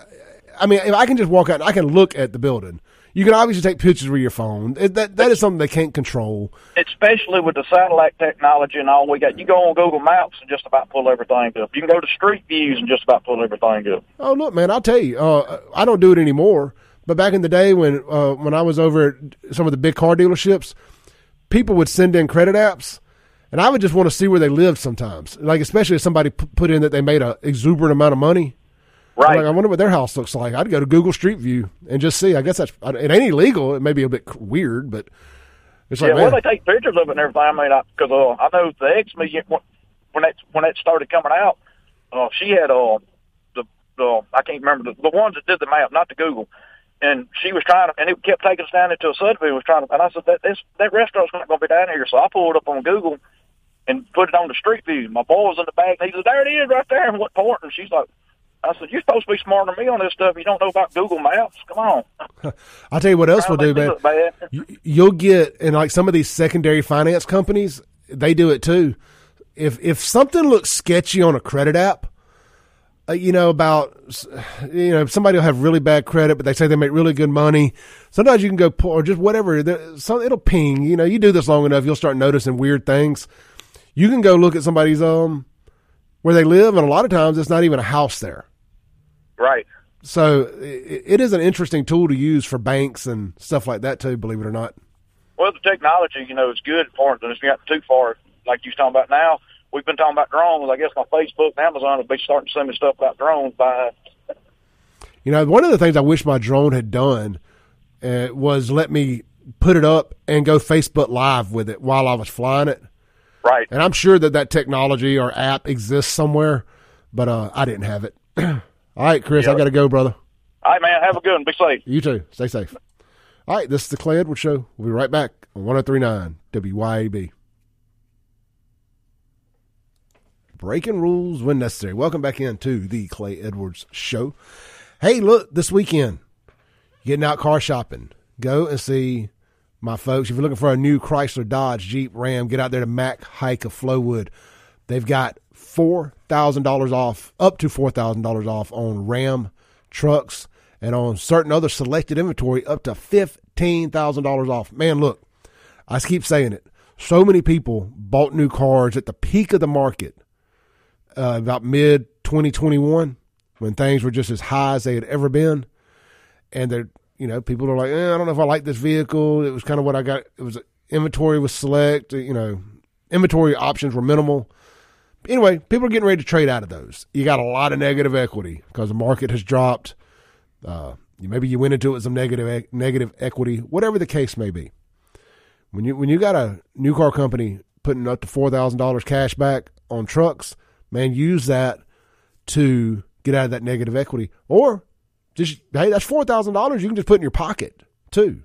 Speaker 1: I mean, if I can just walk out, and I can look at the building. You can obviously take pictures with your phone. That that is something they can't control.
Speaker 8: Especially with the satellite technology and all we got. You go on Google Maps and just about pull everything up. You can go to Street Views and just about pull everything up.
Speaker 1: Oh look, man, I'll tell you. Uh, I don't do it anymore. But back in the day when uh, when I was over at some of the big car dealerships, people would send in credit apps, and I would just want to see where they lived sometimes. Like especially if somebody p- put in that they made an exuberant amount of money.
Speaker 8: Right.
Speaker 1: Like, I wonder what their house looks like. I'd go to Google Street View and just see. I guess that's it ain't illegal. It may be a bit weird, but it's like
Speaker 8: yeah.
Speaker 1: man,
Speaker 8: Well, they take pictures of it and everything. I mean, because uh, I know the ex me when that when that started coming out, uh, she had uh the the I can't remember the, the ones that did the map, not the Google. And she was trying to, and it kept taking us down into a subdivision. Was trying to, and I said that this that restaurant's not going to be down here. So I pulled up on Google and put it on the street view. My boy was in the back, and he said, "There it is, right there." And what part? And she's like, I said, "You're supposed to be smarter than me on this stuff. You don't know about Google Maps. Come on."
Speaker 1: I'll tell you what else we'll do, man. You'll get and like some of these secondary finance companies, they do it too. If if something looks sketchy on a credit app, uh, you know about you know somebody will have really bad credit, but they say they make really good money. Sometimes you can go pull or just whatever. So it'll ping. You know, you do this long enough, you'll start noticing weird things. You can go look at somebody's um where they live, and a lot of times it's not even a house there.
Speaker 8: Right.
Speaker 1: So it, it is an interesting tool to use for banks and stuff like that too. Believe it or not.
Speaker 8: Well, the technology, you know, is good for it, and it's got too far, like you're talking about now. We've been talking about drones. I guess my Facebook and Amazon will be starting to send me stuff about drones by.
Speaker 1: You know, one of the things I wish my drone had done uh, was let me put it up and go Facebook Live with it while I was flying it.
Speaker 8: Right.
Speaker 1: And I'm sure that that technology or app exists somewhere, but uh, I didn't have it. All right, Chris, yep. I got to go, brother.
Speaker 8: All right, man. Have a good one. Be safe.
Speaker 1: You too. Stay safe. All right, this is the Clay Edwards Show. We'll be right back on 1039 WYAB. Breaking rules when necessary. Welcome back into the Clay Edwards Show. Hey, look, this weekend, getting out car shopping. Go and see my folks. If you're looking for a new Chrysler, Dodge, Jeep, Ram, get out there to Mac Haik of Flowood. They've got $4,000 off, up to $4,000 off on Ram trucks and on certain other selected inventory up to $15,000 off. Man, look, I keep saying it. So many people bought new cars at the peak of the market uh, about mid 2021 when things were just as high as they had ever been. And they're, you know, people are like, eh, I don't know if I like this vehicle. It was kind of what I got. It was inventory was select, you know, inventory options were minimal. Anyway, people are getting ready to trade out of those. You got a lot of negative equity because the market has dropped. Uh, maybe you went into it with some negative negative equity, whatever the case may be. When you when you got a new car company putting up to four thousand dollars cash back on trucks, man, use that to get out of that negative equity. Or just hey, that's four thousand dollars you can just put in your pocket too.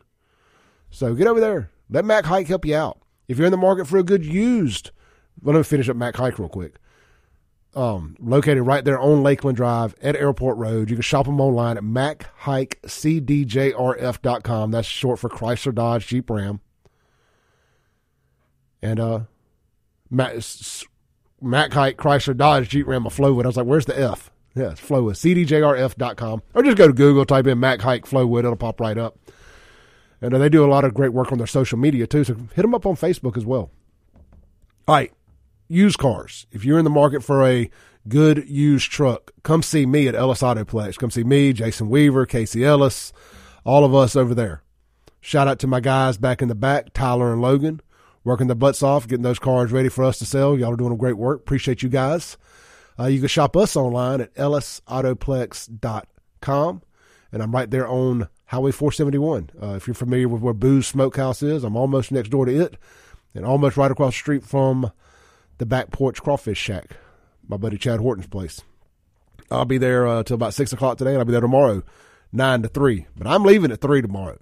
Speaker 1: So get over there. Let Mac Haik help you out. If you're in the market for a good used let me finish up Mac Haik real quick. Um, located right there on Lakeland Drive at Airport Road. You can shop them online at MacHaikCDJRF.com. That's short for Chrysler Dodge Jeep Ram. And uh, Mac, Mac Haik Chrysler Dodge Jeep Ram of Flowood. I was like, where's the F? Yeah, it's Flowood. CDJRF.com. Or just go to Google, type in Mac Haik Flowood. It'll pop right up. And uh, they do a lot of great work on their social media too. So hit them up on Facebook as well. All right used cars. If you're in the market for a good used truck, come see me at Ellis Autoplex. Come see me, Jason Weaver, Casey Ellis, all of us over there. Shout out to my guys back in the back, Tyler and Logan, working their butts off, getting those cars ready for us to sell. Y'all are doing a great work. Appreciate you guys. Uh, you can shop us online at ellisautoplex.com. And I'm right there on Highway 471. Uh, if you're familiar with where Boo's Smokehouse is, I'm almost next door to it and almost right across the street from the back porch crawfish shack, my buddy Chad Horton's place. I'll be there uh, till about six o'clock today, and I'll be there tomorrow, nine to three. But I'm leaving at three tomorrow.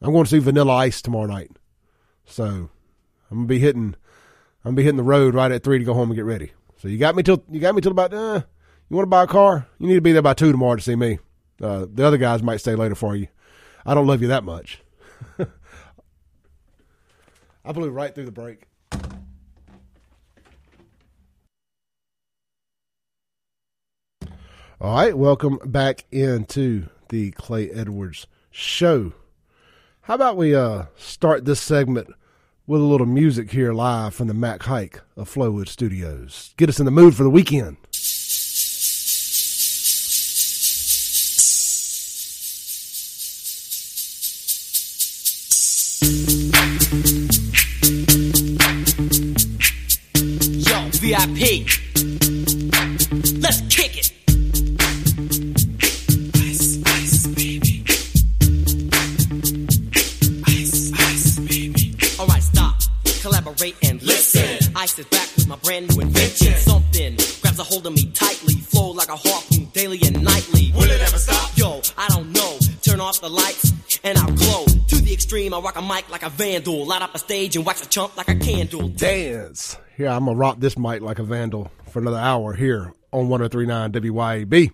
Speaker 1: I'm going to see Vanilla Ice tomorrow night, so I'm gonna be hitting. I'm gonna be hitting the road right at three to go home and get ready. So you got me till you got me till about. Uh, you want to buy a car? You need to be there by two tomorrow to see me. Uh, the other guys might stay later for you. I don't love you that much. I blew right through the break. All right, welcome back into the Clay Edwards show. How about we uh, start this segment with a little music here live from the Mac Haik of Flowood Studios? Get us in the mood for the weekend.
Speaker 9: Mic like a vandal. Light up a stage and wax a chump like a candle.
Speaker 1: Dance. Here, I'm going to rock this mic like a vandal for another hour here on 1039 WYAB.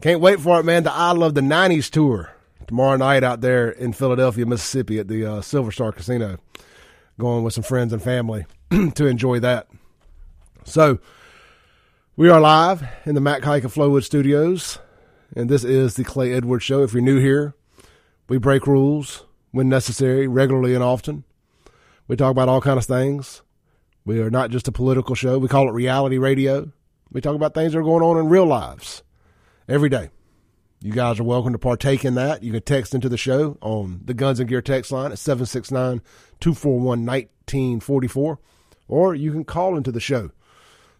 Speaker 1: Can't wait for it, man. The I Love the 90s tour tomorrow night out there in Philadelphia, Mississippi at the uh, Silver Star Casino. Going with some friends and family to enjoy that. So, we are live in the Mac Haik of Flowood Studios, and this is the Clay Edwards Show. If you're new here, we break rules when necessary, regularly and often. We talk about all kinds of things. We are not just a political show. We call it reality radio. We talk about things that are going on in real lives every day. You guys are welcome to partake in that. You can text into the show on the Guns and Gear text line at 769 241 1944, or you can call into the show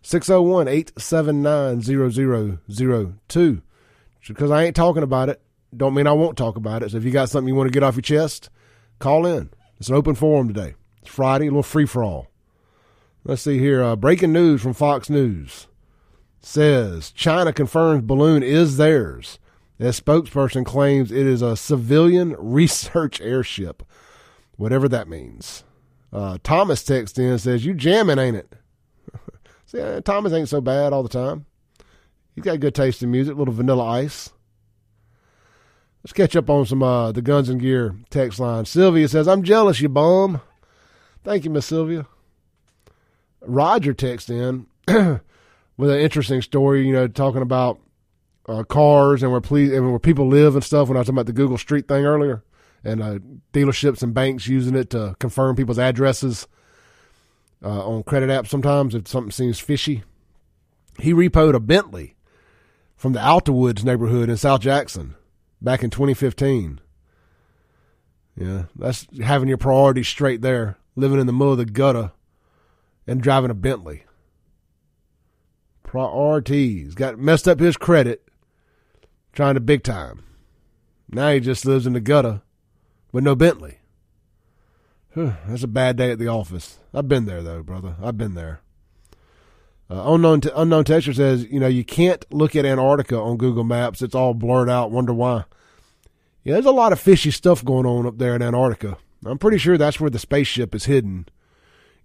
Speaker 1: 601 879 0002. Because I ain't talking about it, don't mean I won't talk about it. So if you got something you want to get off your chest, call in. It's an open forum today. It's Friday, a little free for all. Let's see here. Uh, breaking news from Fox News says China confirms balloon is theirs. Their spokesperson claims it is a civilian research airship, whatever that means. Uh, Thomas texts in and says, You jamming, ain't it? See, uh, Thomas ain't so bad all the time. He's got good taste in music, little vanilla ice. Let's catch up on some uh, the Guns and Gear text line. Sylvia says, I'm jealous, you bum. Thank you, Miss Sylvia. Roger texts in with an interesting story, you know, talking about uh, cars and where, ple- and where people live and stuff when I was talking about the Google Street thing earlier and uh, dealerships and banks using it to confirm people's addresses uh, on credit apps sometimes if something seems fishy. He repoed a Bentley from the Alta-Woods neighborhood in South Jackson back in 2015. Yeah, that's having your priorities straight there, living in the middle of the gutter and driving a Bentley. Priorities. Got messed up his credit trying to big time. Now he just lives in the gutter with no Bentley. Whew, that's a bad day at the office. I've been there though, brother. I've been there. Uh, unknown t- unknown texture says, you know, you can't look at Antarctica on Google Maps. It's all blurred out. Wonder why. Yeah, there's a lot of fishy stuff going on up there in Antarctica. I'm pretty sure that's where the spaceship is hidden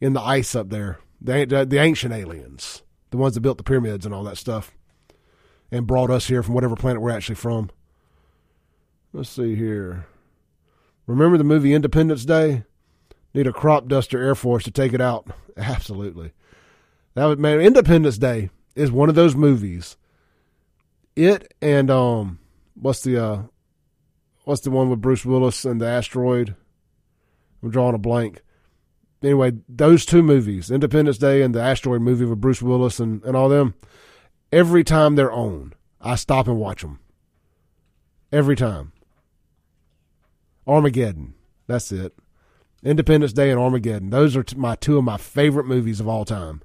Speaker 1: in the ice up there. The, the, the ancient aliens, the ones that built the pyramids and all that stuff, and brought us here from whatever planet we're actually from. Let's see here. Remember the movie Independence Day? Need a crop duster Air Force to take it out. Absolutely. That was man. Independence Day is one of those movies. It and um, what's the uh, what's the one with Bruce Willis and the asteroid? I'm drawing a blank. Anyway, those two movies, Independence Day and the asteroid movie with Bruce Willis and, and all them, every time they're on, I stop and watch them. Every time. Armageddon. That's it. Independence Day and Armageddon. Those are my two of my favorite movies of all time.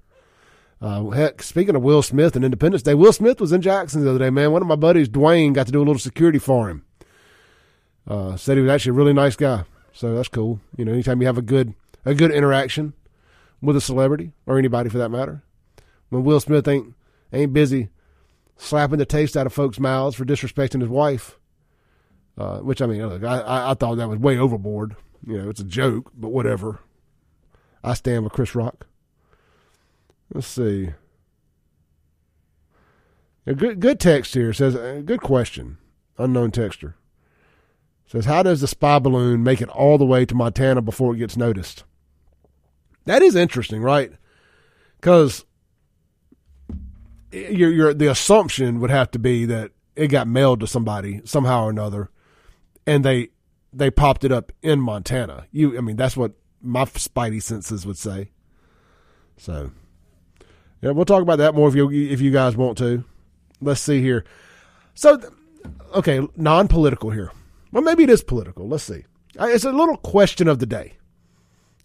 Speaker 1: Uh, heck, speaking of Will Smith and Independence Day, Will Smith was in Jackson the other day, man. One of my buddies, Dwayne, got to do a little security for him. Uh, said he was actually a really nice guy. So that's cool. You know, anytime you have a good a good interaction with a celebrity or anybody for that matter. When Will Smith ain't ain't busy slapping the taste out of folks' mouths for disrespecting his wife. Uh, which I mean, look, I, I thought that was way overboard. You know, it's a joke, but whatever. I stand with Chris Rock. Let's see. A good good text here says uh, good question. Unknown texture says how does the spy balloon make it all the way to Montana before it gets noticed? That is interesting, right? Because your your the assumption would have to be that it got mailed to somebody somehow or another, and they they popped it up in Montana. You, I mean, that's what my spidey senses would say. So, yeah, we'll talk about that more if you if you guys want to. Let's see here. So, okay, non political here. Well, maybe it is political. Let's see. It's a little question of the day.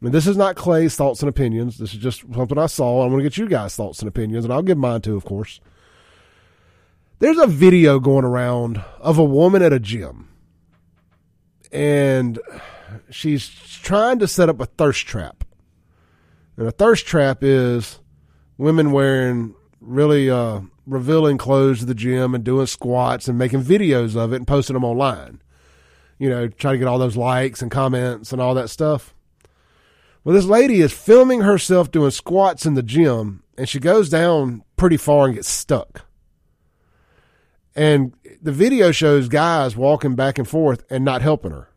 Speaker 1: And this is not Clay's thoughts and opinions. This is just something I saw. I'm going to get you guys' thoughts and opinions, and I'll give mine too, of course. There's a video going around of a woman at a gym, and she's trying to set up a thirst trap. And a thirst trap is women wearing really uh, revealing clothes to the gym and doing squats and making videos of it and posting them online. You know, trying to get all those likes and comments and all that stuff. Well, this lady is filming herself doing squats in the gym, and she goes down pretty far and gets stuck. And the video shows guys walking back and forth and not helping her.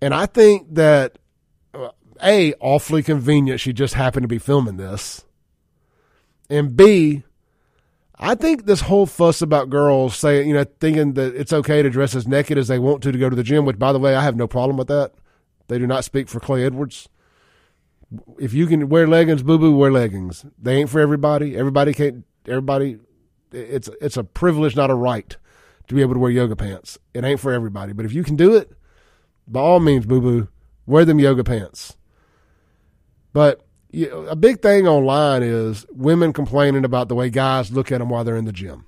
Speaker 1: And I think that, A, awfully convenient she just happened to be filming this. And B, I think this whole fuss about girls saying, you know, thinking that it's okay to dress as naked as they want to to go to the gym, which, by the way, I have no problem with that. They do not speak for Clay Edwards. If you can wear leggings, boo boo, wear leggings. They ain't for everybody. Everybody can't. Everybody, it's it's a privilege, not a right, to be able to wear yoga pants. It ain't for everybody. But if you can do it, by all means, boo boo, wear them yoga pants. But a big thing online is women complaining about the way guys look at them while they're in the gym.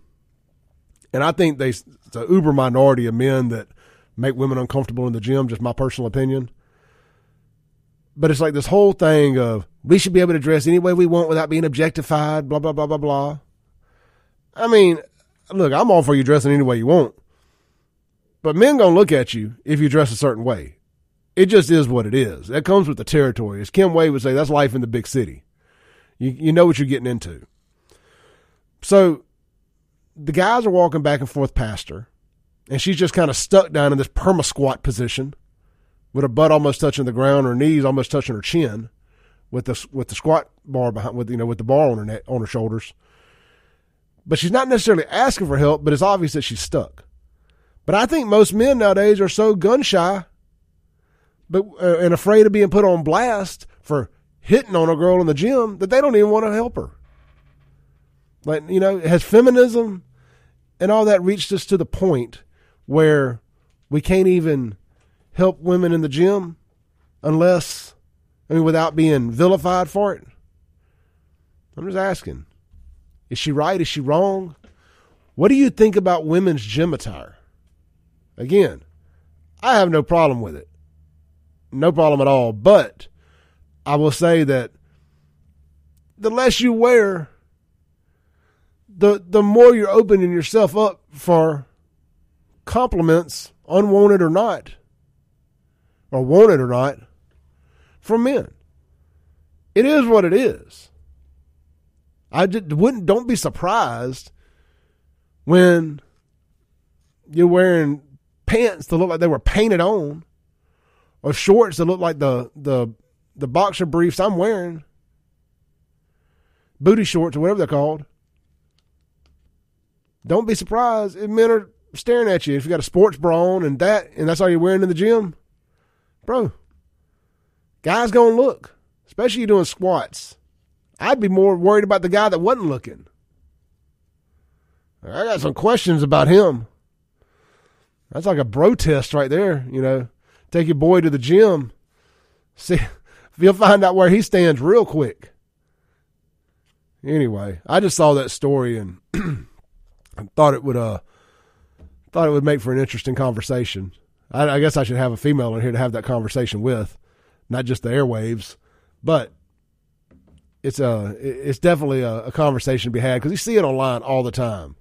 Speaker 1: And I think they, it's an uber minority of men that make women uncomfortable in the gym, just my personal opinion but it's like this whole thing of we should be able to dress any way we want without being objectified, blah, blah, blah, blah, blah. I mean, look, I'm all for you dressing any way you want. But men gonna look at you if you dress a certain way. It just is what it is. That comes with the territory. As Kim Wade would say, that's life in the big city. You you know what you're getting into. So the guys are walking back and forth past her, and she's just kind of stuck down in this perma squat position with her butt almost touching the ground, her knees almost touching her chin, with the with the squat bar behind, with you know, with the bar on her on her shoulders. But she's not necessarily asking for help, but it's obvious that she's stuck. But I think most men nowadays are so gun shy, but uh, and afraid of being put on blast for hitting on a girl in the gym that they don't even want to help her. Like you know, has feminism and all that reached us to the point where we can't even help women in the gym unless, I mean, without being vilified for it? I'm just asking. Is she right? Is she wrong? What do you think about women's gym attire? Again, I have no problem with it. No problem at all. But I will say that the less you wear, the the more you're opening yourself up for compliments, unwanted or not or want it or not, from men. It is what it is. I just wouldn't. Don't be surprised when you're wearing pants that look like they were painted on, or shorts that look like the the the boxer briefs I'm wearing, booty shorts or whatever they're called. Don't be surprised if men are staring at you if you got a sports bra on and that, and that's all you're wearing in the gym bro, guys gonna look, especially you doing squats. I'd be more worried about the guy that wasn't looking. I got some questions about him. That's like a bro test right there, you know. Take your boy to the gym. See you'll find out where he stands real quick. Anyway, I just saw that story and I thought it would uh thought it would make for an interesting conversation. I, I, guess I should have a female in here to have that conversation with, not just the airwaves, but it's a it's definitely a, a conversation to be had because you see it online all the time.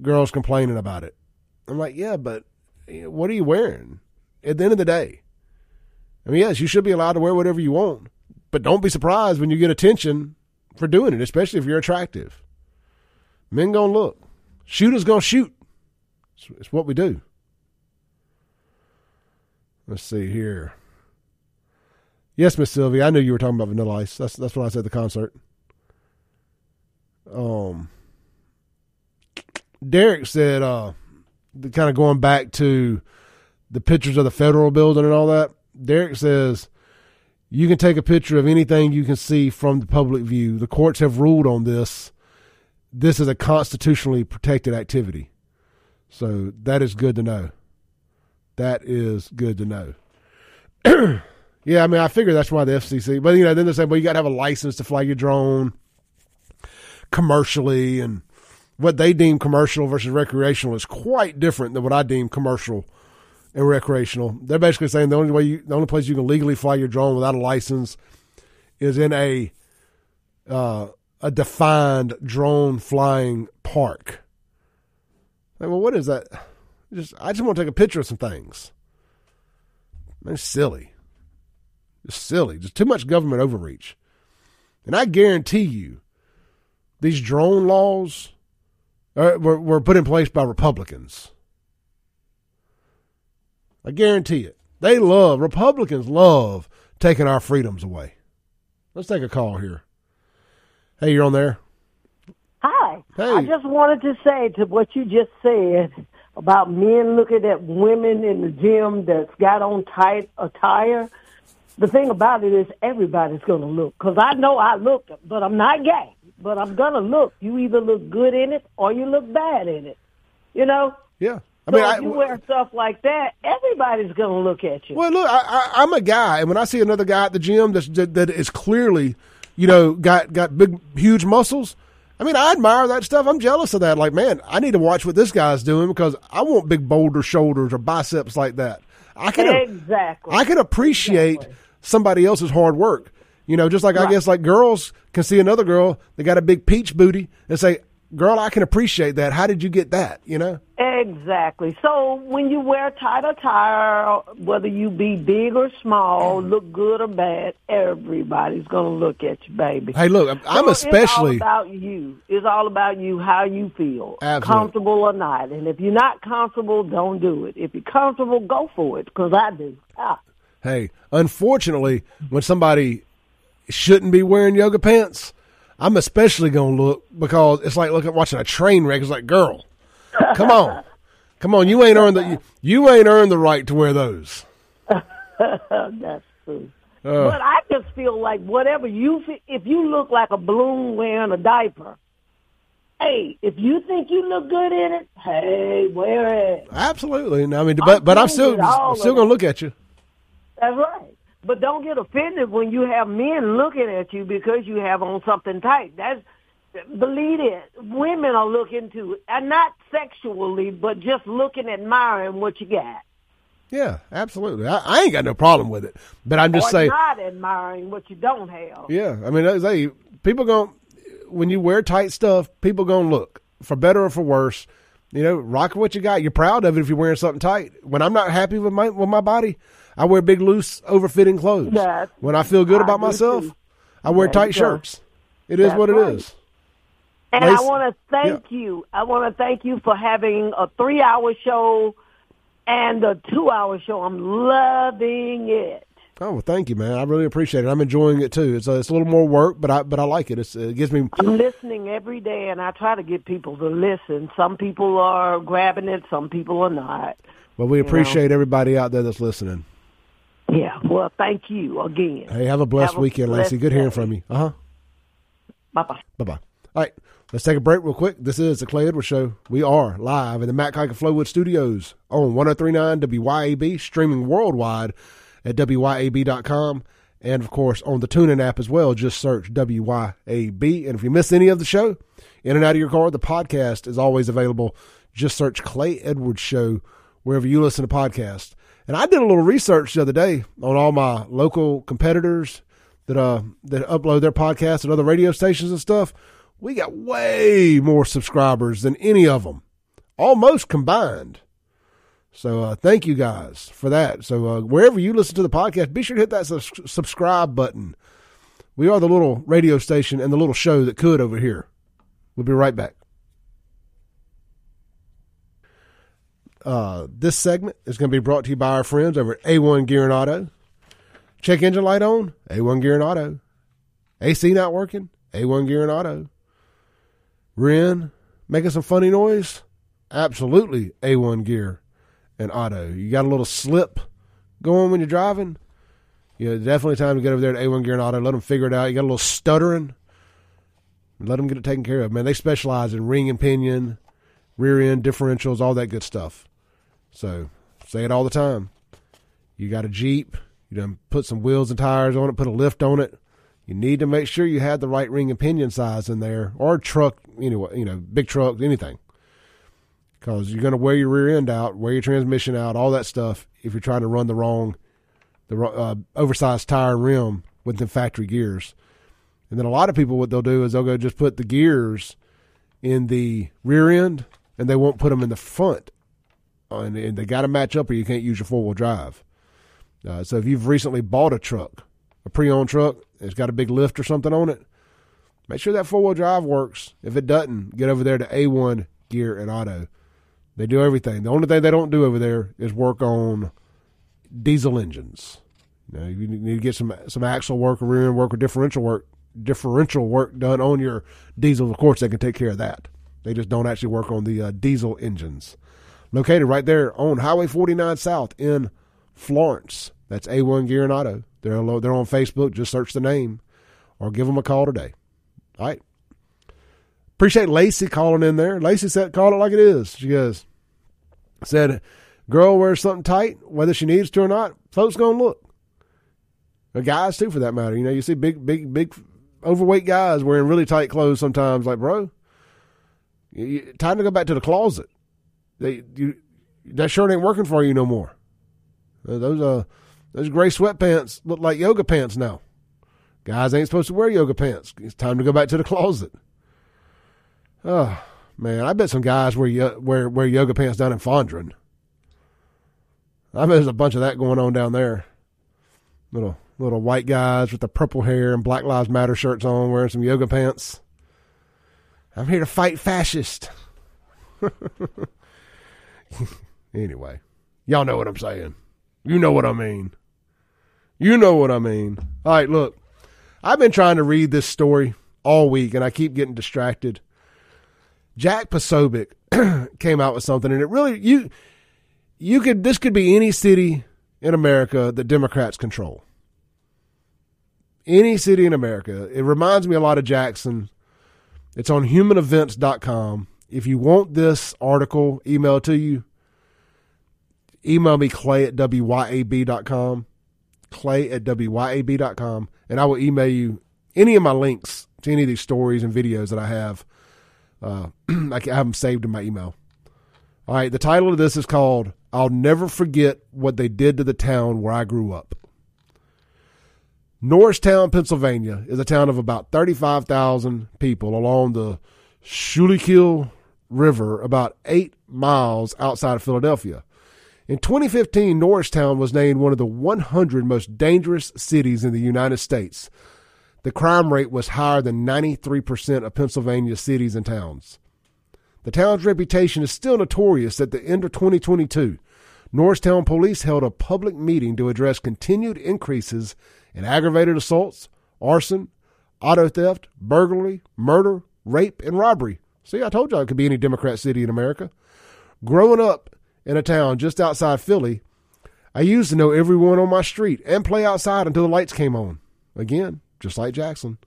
Speaker 1: Girls complaining about it. I'm like, yeah, but what are you wearing? At the end of the day, I mean, yes, you should be allowed to wear whatever you want, but don't be surprised when you get attention for doing it, especially if you're attractive. Men gonna look, shooters gonna shoot. It's, it's what we do. Let's see here. Yes, Miss Sylvia, I knew you were talking about Vanilla Ice. That's that's what I said at the concert. Um, Derek said, uh, kind of going back to the pictures of the federal building and all that. Derek says you can take a picture of anything you can see from the public view. The courts have ruled on this. This is a constitutionally protected activity. So that is good to know. That is good to know. yeah, I mean, I figure that's why the FCC, but you know, then they say, well, you got to have a license to fly your drone commercially, and what they deem commercial versus recreational is quite different than what I deem commercial and recreational. They're basically saying the only way, you, the only place you can legally fly your drone without a license is in a uh, a defined drone flying park. Like, well, what is that? Just I just want to take a picture of some things. It's silly. It's silly. Just too much government overreach. And I guarantee you, these drone laws are, were, were put in place by Republicans. I guarantee it. They love, Republicans love taking our freedoms away. Let's take a call here. Hey, you're on there.
Speaker 10: Hi.
Speaker 1: Hey.
Speaker 10: I just wanted to say to what you just said about men looking at women in the gym that's got on tight attire. The thing about it is everybody's going to look. Because I know I look, but I'm not gay. But I'm going to look. You either look good in it or you look bad in it. You know?
Speaker 1: Yeah. I
Speaker 10: so
Speaker 1: mean,
Speaker 10: if
Speaker 1: I,
Speaker 10: you wear stuff like that, everybody's going to look at you.
Speaker 1: Well, look, I, I, I'm a guy, and when I see another guy at the gym that's, that, that is clearly, you know, got got big, huge muscles. I mean, I admire that stuff. I'm jealous of that. Like, man, I need to watch what this guy's doing because I want big boulder shoulders or biceps like that. I can
Speaker 10: exactly.
Speaker 1: I can appreciate
Speaker 10: Exactly.
Speaker 1: somebody else's hard work. You know, just like I guess like girls can see another girl that got a big peach booty and say, "Girl, I can appreciate that. How did you get that?" You know.
Speaker 10: Exactly. So when you wear tight attire, whether you be big or small, look good or bad, everybody's going to look at you, baby.
Speaker 1: Hey, look, I'm, I'm especially.
Speaker 10: It's all about you. It's all about you, how you feel,
Speaker 1: Absolutely.
Speaker 10: comfortable or not. And if you're not comfortable, don't do it. If you're comfortable, go for it. Because I do. Ah.
Speaker 1: hey, unfortunately, when somebody shouldn't be wearing yoga pants, I'm especially going to look because it's like looking watching a train wreck. It's like, girl, come on, come on, you ain't earned the you, you ain't earned the right to wear those.
Speaker 10: That's true.
Speaker 1: Uh,
Speaker 10: But I just feel like whatever you, if you look like a balloon wearing a diaper, hey, if you think you look good in it, hey, wear it.
Speaker 1: absolutely. I mean, but but I'm still
Speaker 10: all
Speaker 1: still going to
Speaker 10: it.
Speaker 1: look at you.
Speaker 10: That's right. But don't get offended when you have men looking at you because you have on something tight. That's believe it. Women are looking to, and not sexually, but just looking, admiring what you got.
Speaker 1: Yeah, absolutely. I, I ain't got no problem with it. But I'm just
Speaker 10: or
Speaker 1: saying.
Speaker 10: not admiring what you don't have.
Speaker 1: Yeah, I mean, they people going when you wear tight stuff, people gonna look for better or for worse. You know, rock what you got. You're proud of it if you're wearing something tight. When I'm not happy with my with my body, I wear big, loose, over-fitting clothes.
Speaker 10: That's-
Speaker 1: when I feel good
Speaker 10: I
Speaker 1: about myself,
Speaker 10: too.
Speaker 1: I wear tight shirts. It is
Speaker 10: That's
Speaker 1: what it
Speaker 10: right.
Speaker 1: is.
Speaker 10: And
Speaker 1: Lace-
Speaker 10: I want to thank you. I want to thank you for having a three-hour show and a two-hour show. I'm loving it.
Speaker 1: Oh, well, thank you, man. I really appreciate it. I'm enjoying it too. It's a, it's a little more work, but I but I like it. It's, it gives me
Speaker 10: I'm listening every day, and I try to get people to listen. Some people are grabbing it, some people are not.
Speaker 1: well. We appreciate everybody out there that's listening.
Speaker 10: Yeah. Well, thank you again.
Speaker 1: Hey, have a blessed
Speaker 10: Have a
Speaker 1: weekend, Lacey. Good hearing from you. Uh huh.
Speaker 10: Bye bye.
Speaker 1: Bye bye. All right, let's take a break real quick. This is the Clay Edwards Show. We are live in the Mac Haik Flowood Studios on 1039 WYAB, streaming worldwide at WYAB.com. And of course, on the TuneIn app as well. Just search WYAB. And if you miss any of the show, in and out of your car, the podcast is always available. Just search Clay Edwards Show wherever you listen to podcasts. And I did a little research the other day on all my local competitors that uh that upload their podcasts at other radio stations and stuff. We got way more subscribers than any of them, almost combined. So uh, thank you guys for that. So uh, wherever you listen to the podcast, be sure to hit that sus- subscribe button. We are the little radio station and the little show that could over here. We'll be right back. Uh, this segment is going to be brought to you by our friends over at A1 Gear and Auto. Check engine light on, A1 Gear and Auto. AC not working, A1 Gear and Auto. End making some funny noise? Absolutely A1 gear and auto. You got a little slip going when you're driving? Yeah, definitely time to get over there to A1 gear and auto. Let them figure it out. You got a little stuttering? Let them get it taken care of. Man, they specialize in ring and pinion, rear end differentials, all that good stuff. So say it all the time. You got a Jeep, you done put some wheels and tires on it, put a lift on it. You need to make sure you have the right ring and pinion size in there, or truck, anyway, you know, big truck, anything. Because you're going to wear your rear end out, wear your transmission out, all that stuff. If you're trying to run the wrong, the uh, oversized tire rim with the factory gears, and then a lot of people, what they'll do is they'll go just put the gears in the rear end, and they won't put them in the front, and, and they got to match up, or you can't use your four wheel drive. Uh, so if you've recently bought a truck, a pre-owned truck, it's got a big lift or something on it, make sure that four-wheel drive works. If it doesn't, get over there to A1 Gear and Auto. They do everything. The only thing they don't do over there is work on diesel engines. Know, you need to get some some axle work or rear end work or differential work differential work done on your diesels. Of course, they can take care of that. They just don't actually work on the uh, diesel engines. Located right there on Highway 49 South in Florence. That's A1 Gear and Auto. They're they're on Facebook. Just search the name or give them a call today. All right. Appreciate Lacey calling in there. Lacey said, call it like it is. She goes, said, girl wears something tight, whether she needs to or not, folks going to look. The guys, too, for that matter. You know, you see big, big, big overweight guys wearing really tight clothes sometimes. Like, bro, you, time to go back to the closet. They, you, that shirt ain't working for you no more. Those uh, those gray sweatpants look like yoga pants now. Guys ain't supposed to wear yoga pants. It's time to go back to the closet. Oh man, I bet some guys wear wear wear yoga pants down in Fondren. I bet there's a bunch of that going on down there. Little little white guys with the purple hair and Black Lives Matter shirts on, wearing some yoga pants. I'm here to fight fascists. anyway, y'all know what I'm saying. You know what I mean. You know what I mean. All right, look. I've been trying to read this story all week and I keep getting distracted. Jack Posobiec came out with something and it really you you could this could be any city in America that Democrats control. Any city in America. It reminds me a lot of Jackson. It's on humanevents.com. If you want this article emailed to you, email me clay at wyab.com, clay at wyab.com, and I will email you any of my links to any of these stories and videos that I have. Uh, I have them saved in my email. All right, the title of this is called I'll Never Forget What They Did to the Town Where I Grew Up. Norristown, Pennsylvania is a town of about 35,000 people along the Schuylkill River, about eight miles outside of Philadelphia. In 2015, Norristown was named one of the 100 most dangerous cities in the United States. The crime rate was higher than 93% of Pennsylvania's cities and towns. The town's reputation is still notorious. At the end of 2022, Norristown police held a public meeting to address continued increases in aggravated assaults, arson, auto theft, burglary, murder, rape, and robbery. See, I told y'all it could be any Democrat city in America. Growing up in a town just outside Philly, I used to know everyone on my street and play outside until the lights came on. Again, just like Jackson.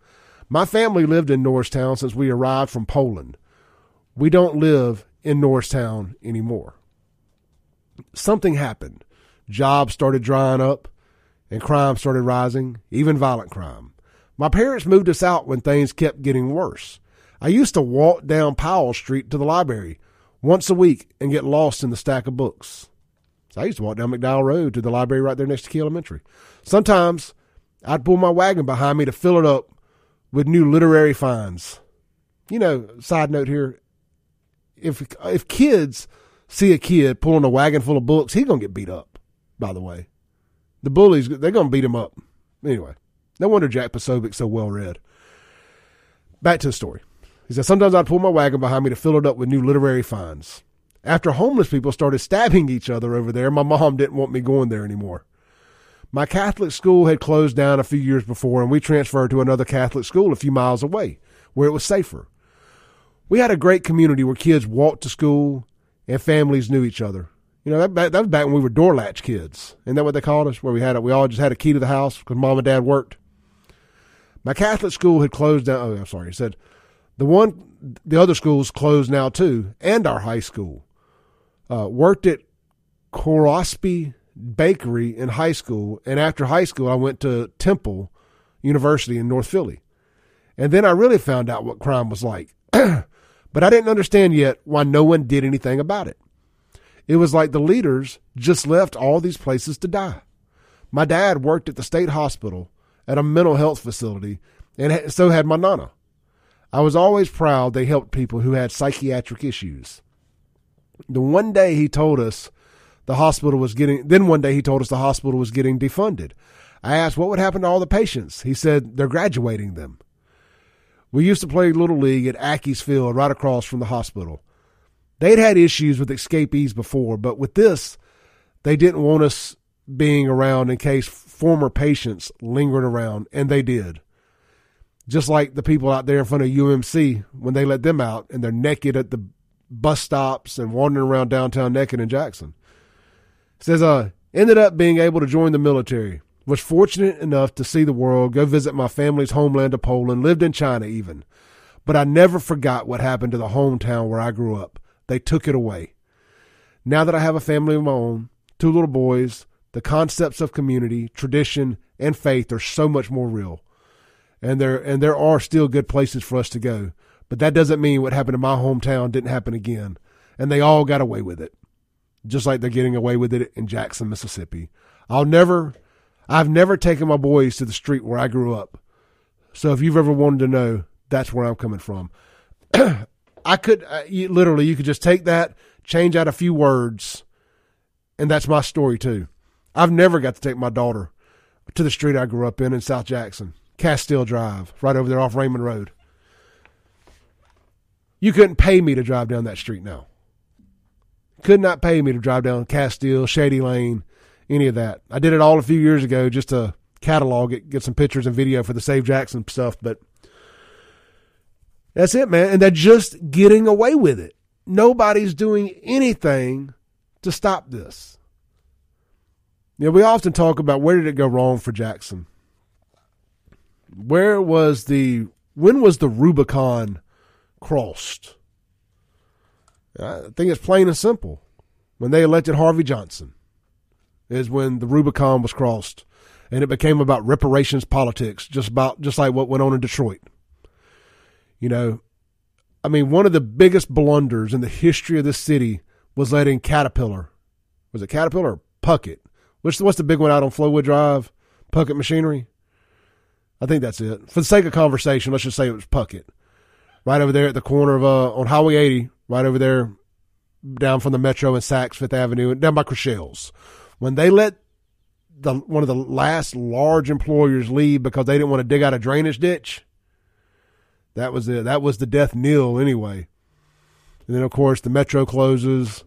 Speaker 1: My family lived in Norristown since we arrived from Poland. We don't live in Norristown anymore. Something happened. Jobs started drying up and crime started rising, even violent crime. My parents moved us out when things kept getting worse. I used to walk down Powell Street to the library once a week and get lost in the stack of books. So I used to walk down McDowell Road to the library right there next to Key Elementary. Sometimes I'd pull my wagon behind me to fill it up with new literary finds. You know, side note here, if if kids see a kid pulling a wagon full of books, he's gonna get beat up. By the way, the bullies they're gonna beat him up. Anyway, no wonder Jack Posobiec's so well read. Back to the story. He said, Sometimes I'd pull my wagon behind me to fill it up with new literary finds. After homeless people started stabbing each other over there, my mom didn't want me going there anymore. My Catholic school had closed down a few years before, and we transferred to another Catholic school a few miles away, where it was safer. we had a great community where kids walked to school and families knew each other. You know, that, that was back when we were door latch kids. Isn't that what they called us? Where we had, a, we all just had a key to the house because mom and dad worked. My Catholic school had closed down. Oh, I'm sorry. He said the one, the other schools closed now too, and our high school. Uh, worked at Korospi Bakery in high school, and after high school, I went to Temple University in North Philly, and then I really found out what crime was like. but I didn't understand yet why no one did anything about it. It was like the leaders just left all these places to die. My dad worked at the state hospital at a mental health facility, and so had my nana. I was always proud they helped people who had psychiatric issues. The one day he told us the hospital was getting, then one day he told us the hospital was getting defunded. I asked what would happen to all the patients. He said they're graduating them. We used to play Little League at Ackies Field right across from the hospital. They'd had issues with escapees before, but with this, they didn't want us being around in case former patients lingered around, and they did. Just like the people out there in front of UMC when they let them out and they're naked at the bus stops and wandering around downtown naked in Jackson. It says, uh, ended up being able to join the military. Was fortunate enough to see the world, go visit my family's homeland of Poland, lived in China even. But I never forgot what happened to the hometown where I grew up. They took it away. Now that I have a family of my own, two little boys, the concepts of community, tradition, and faith are so much more real. And there and there are still good places for us to go. But that doesn't mean what happened in my hometown didn't happen again. And they all got away with it. Just like they're getting away with it in Jackson, Mississippi. I'll never I've never taken my boys to the street where I grew up. So if you've ever wanted to know, that's where I'm coming from. I could uh, you, literally, you could just take that, change out a few words, and that's my story too. I've never got to take my daughter to the street I grew up in in South Jackson, Castile Drive, right over there off Raymond Road. You couldn't pay me to drive down that street now. Could not pay me to drive down Castile, Shady Lane, any of that. I did it all a few years ago just to catalog it, get some pictures and video for the Save Jackson stuff, but that's it, man. And they're just getting away with it. Nobody's doing anything to stop this. You know, we often talk about where did it go wrong for Jackson? Where was the when was the Rubicon crossed? I think it's plain and simple. When they elected Harvey Johnson is when the Rubicon was crossed and it became about reparations politics, just about just like what went on in Detroit. You know, I mean, one of the biggest blunders in the history of this city was letting Caterpillar, was it Caterpillar or Puckett? Which what's the big one out on Flowood Drive? Puckett Machinery. I think that's it. For the sake of conversation, let's just say it was Puckett, right over there at the corner of uh on Highway 80, right over there, down from the Metro and Saks Fifth Avenue, and down by Crochelle's. When they let the one of the last large employers leave because they didn't want to dig out a drainage ditch, that was the that was the death knell anyway. And then of course the metro closes,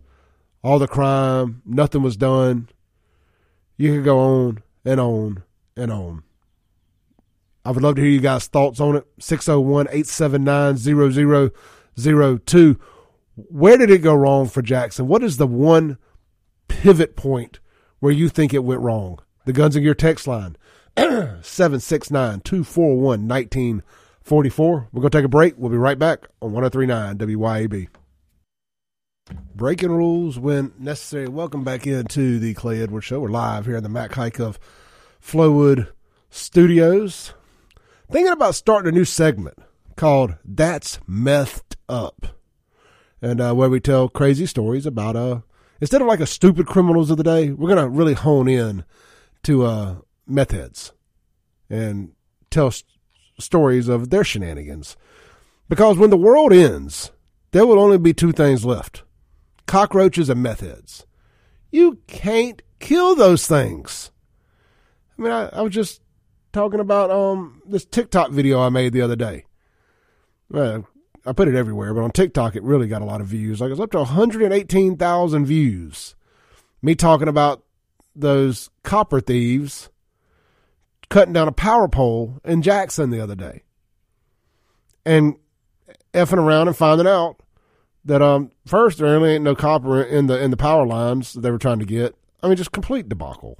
Speaker 1: all the crime, nothing was done. You could go on and on and on. I would love to hear you guys' thoughts on it. 601-879-0002. Where did it go wrong for Jackson? What is the one pivot point where you think it went wrong? The Guns and Gear text line 769 241 44. We're going to take a break. We'll be right back on 1039 WYAB. Breaking rules when necessary. Welcome back into the Clay Edwards Show. We're live here in the Mac Haik of Flowood Studios. Thinking about starting a new segment called That's Methed Up. And uh, where we tell crazy stories about, uh, instead of like a stupid criminals of the day, we're going to really hone in to uh, meth heads and tell stories of their shenanigans. Because when the world ends, there will only be two things left cockroaches and meth heads. You can't kill those things. I mean, I, I was just talking about um this TikTok video I made the other day. Well, I put it everywhere, but on TikTok it really got a lot of views. Like it's up to 118,000 views. Me talking about those copper thieves cutting down a power pole in Jackson the other day. And effing around and finding out that um first there really ain't no copper in the in the power lines they were trying to get. I mean, just complete debacle,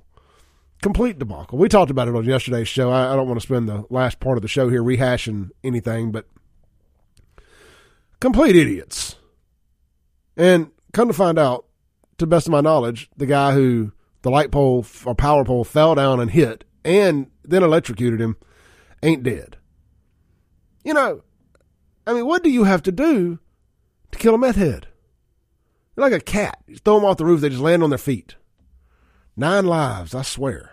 Speaker 1: complete debacle. We talked about it on yesterday's show. I, I don't want to spend the last part of the show here rehashing anything, but complete idiots. And come to find out, to the best of my knowledge, the guy who the light pole or power pole fell down and hit and then electrocuted him ain't dead. You know, I mean, what do you have to do to kill a meth head? They're like a cat. You throw them off the roof, they just land on their feet. Nine lives, I swear.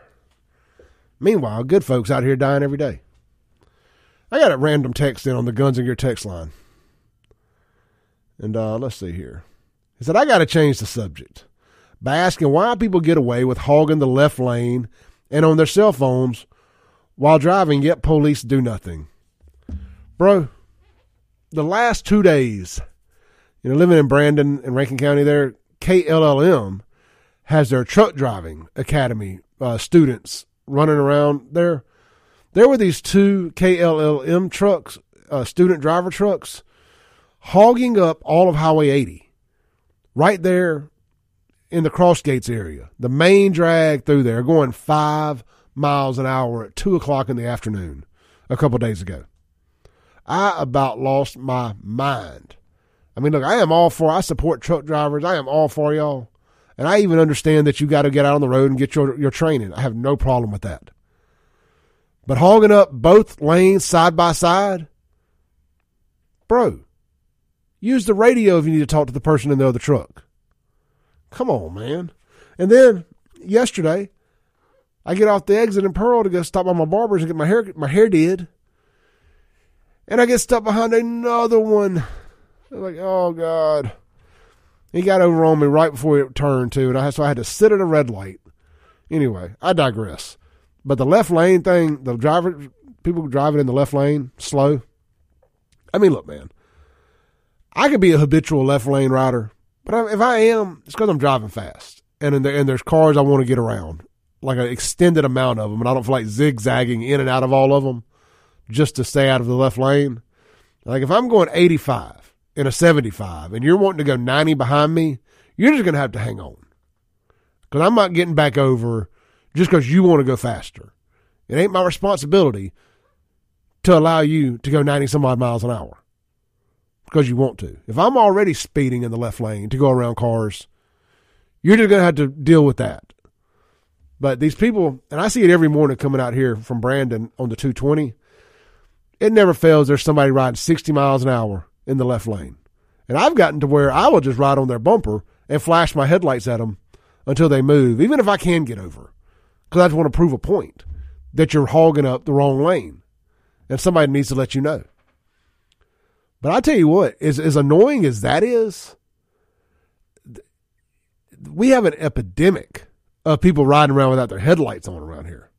Speaker 1: Meanwhile, good folks out here dying every day. I got a random text in on the Guns and Gear text line. And uh, let's see here. He said, I got to change the subject by asking why people get away with hogging the left lane and on their cell phones while driving, yet police do nothing. Bro, the last two days, you know, living in Brandon and Rankin County there, KLLM has their truck driving academy uh, students running around there. There were these two KLLM trucks, uh, student driver trucks, hogging up all of Highway 80 right there in the Crossgates area, the main drag through there, going five miles an hour at two o'clock in the afternoon a couple days ago. I about lost my mind. I mean, look, I am all for, I support truck drivers. I am all for y'all. And I even understand that you got to get out on the road and get your, your training. I have no problem with that. But hogging up both lanes side by side, bro, use the radio if you need to talk to the person in the other truck. Come on, man. And then yesterday, I get off the exit in Pearl to go stop by my barber's and get my hair my hair did. And I get stuck behind another one. I'm like, oh God. He got over on me right before it turned to, and I so I had to sit at a red light. Anyway, I digress. But the left lane thing, the driver people driving in the left lane slow. I mean, look, man. I could be a habitual left lane rider, but if I am, it's because I'm driving fast, and there, and there's cars I want to get around, like an extended amount of them, and I don't feel like zigzagging in and out of all of them just to stay out of the left lane. Like if I'm going 85 in a 75 and you're wanting to go 90 behind me, you're just going to have to hang on. Because I'm not getting back over just because you want to go faster. It ain't my responsibility to allow you to go 90 some odd miles an hour because you want to. If I'm already speeding in the left lane to go around cars, you're just going to have to deal with that. But these people, and I see it every morning coming out here from Brandon on the 220, it never fails. There's somebody riding 60 miles an hour in the left lane. And I've gotten to where I will just ride on their bumper and flash my headlights at them until they move, even if I can get over. Because I just want to prove a point that you're hogging up the wrong lane. And somebody needs to let you know. But I tell you what, as, as annoying as that is, we have an epidemic of people riding around without their headlights on around here.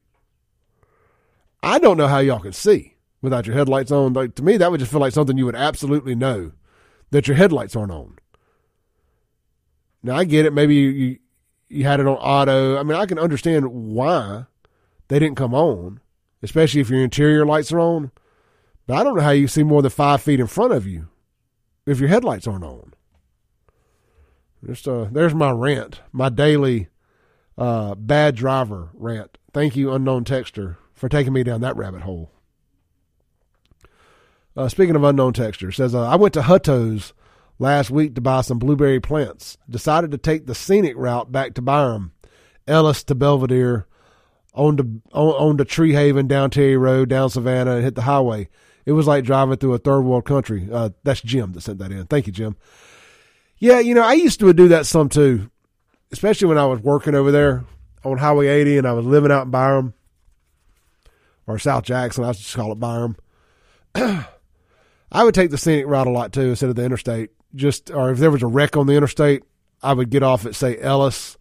Speaker 1: I don't know how y'all can see without your headlights on. Like to me, that would just feel like something you would absolutely know that your headlights aren't on. Now I get it. Maybe you, you, you had it on auto. I mean, I can understand why they didn't come on, especially if your interior lights are on. But I don't know how you see more than five feet in front of you if your headlights aren't on. Just uh, there's my rant, my daily uh, bad driver rant. Thank you, unknown texter, for taking me down that rabbit hole. Uh, speaking of unknown texture, says uh, I went to Hutto's last week to buy some blueberry plants. Decided to take the scenic route back to Byram, Ellis to Belvedere, on to on, on to Tree Haven, down Terry Road, down Savannah, and hit the highway. It was like driving through a third world country. Uh, that's Jim that sent that in. Thank you, Jim. Yeah, you know, I used to do that some too especially when I was working over there on Highway 80 and I was living out in Byram or South Jackson. I just call it Byram. I would take the scenic route a lot too instead of the interstate. Just or if there was a wreck on the interstate, I would get off at say Ellis,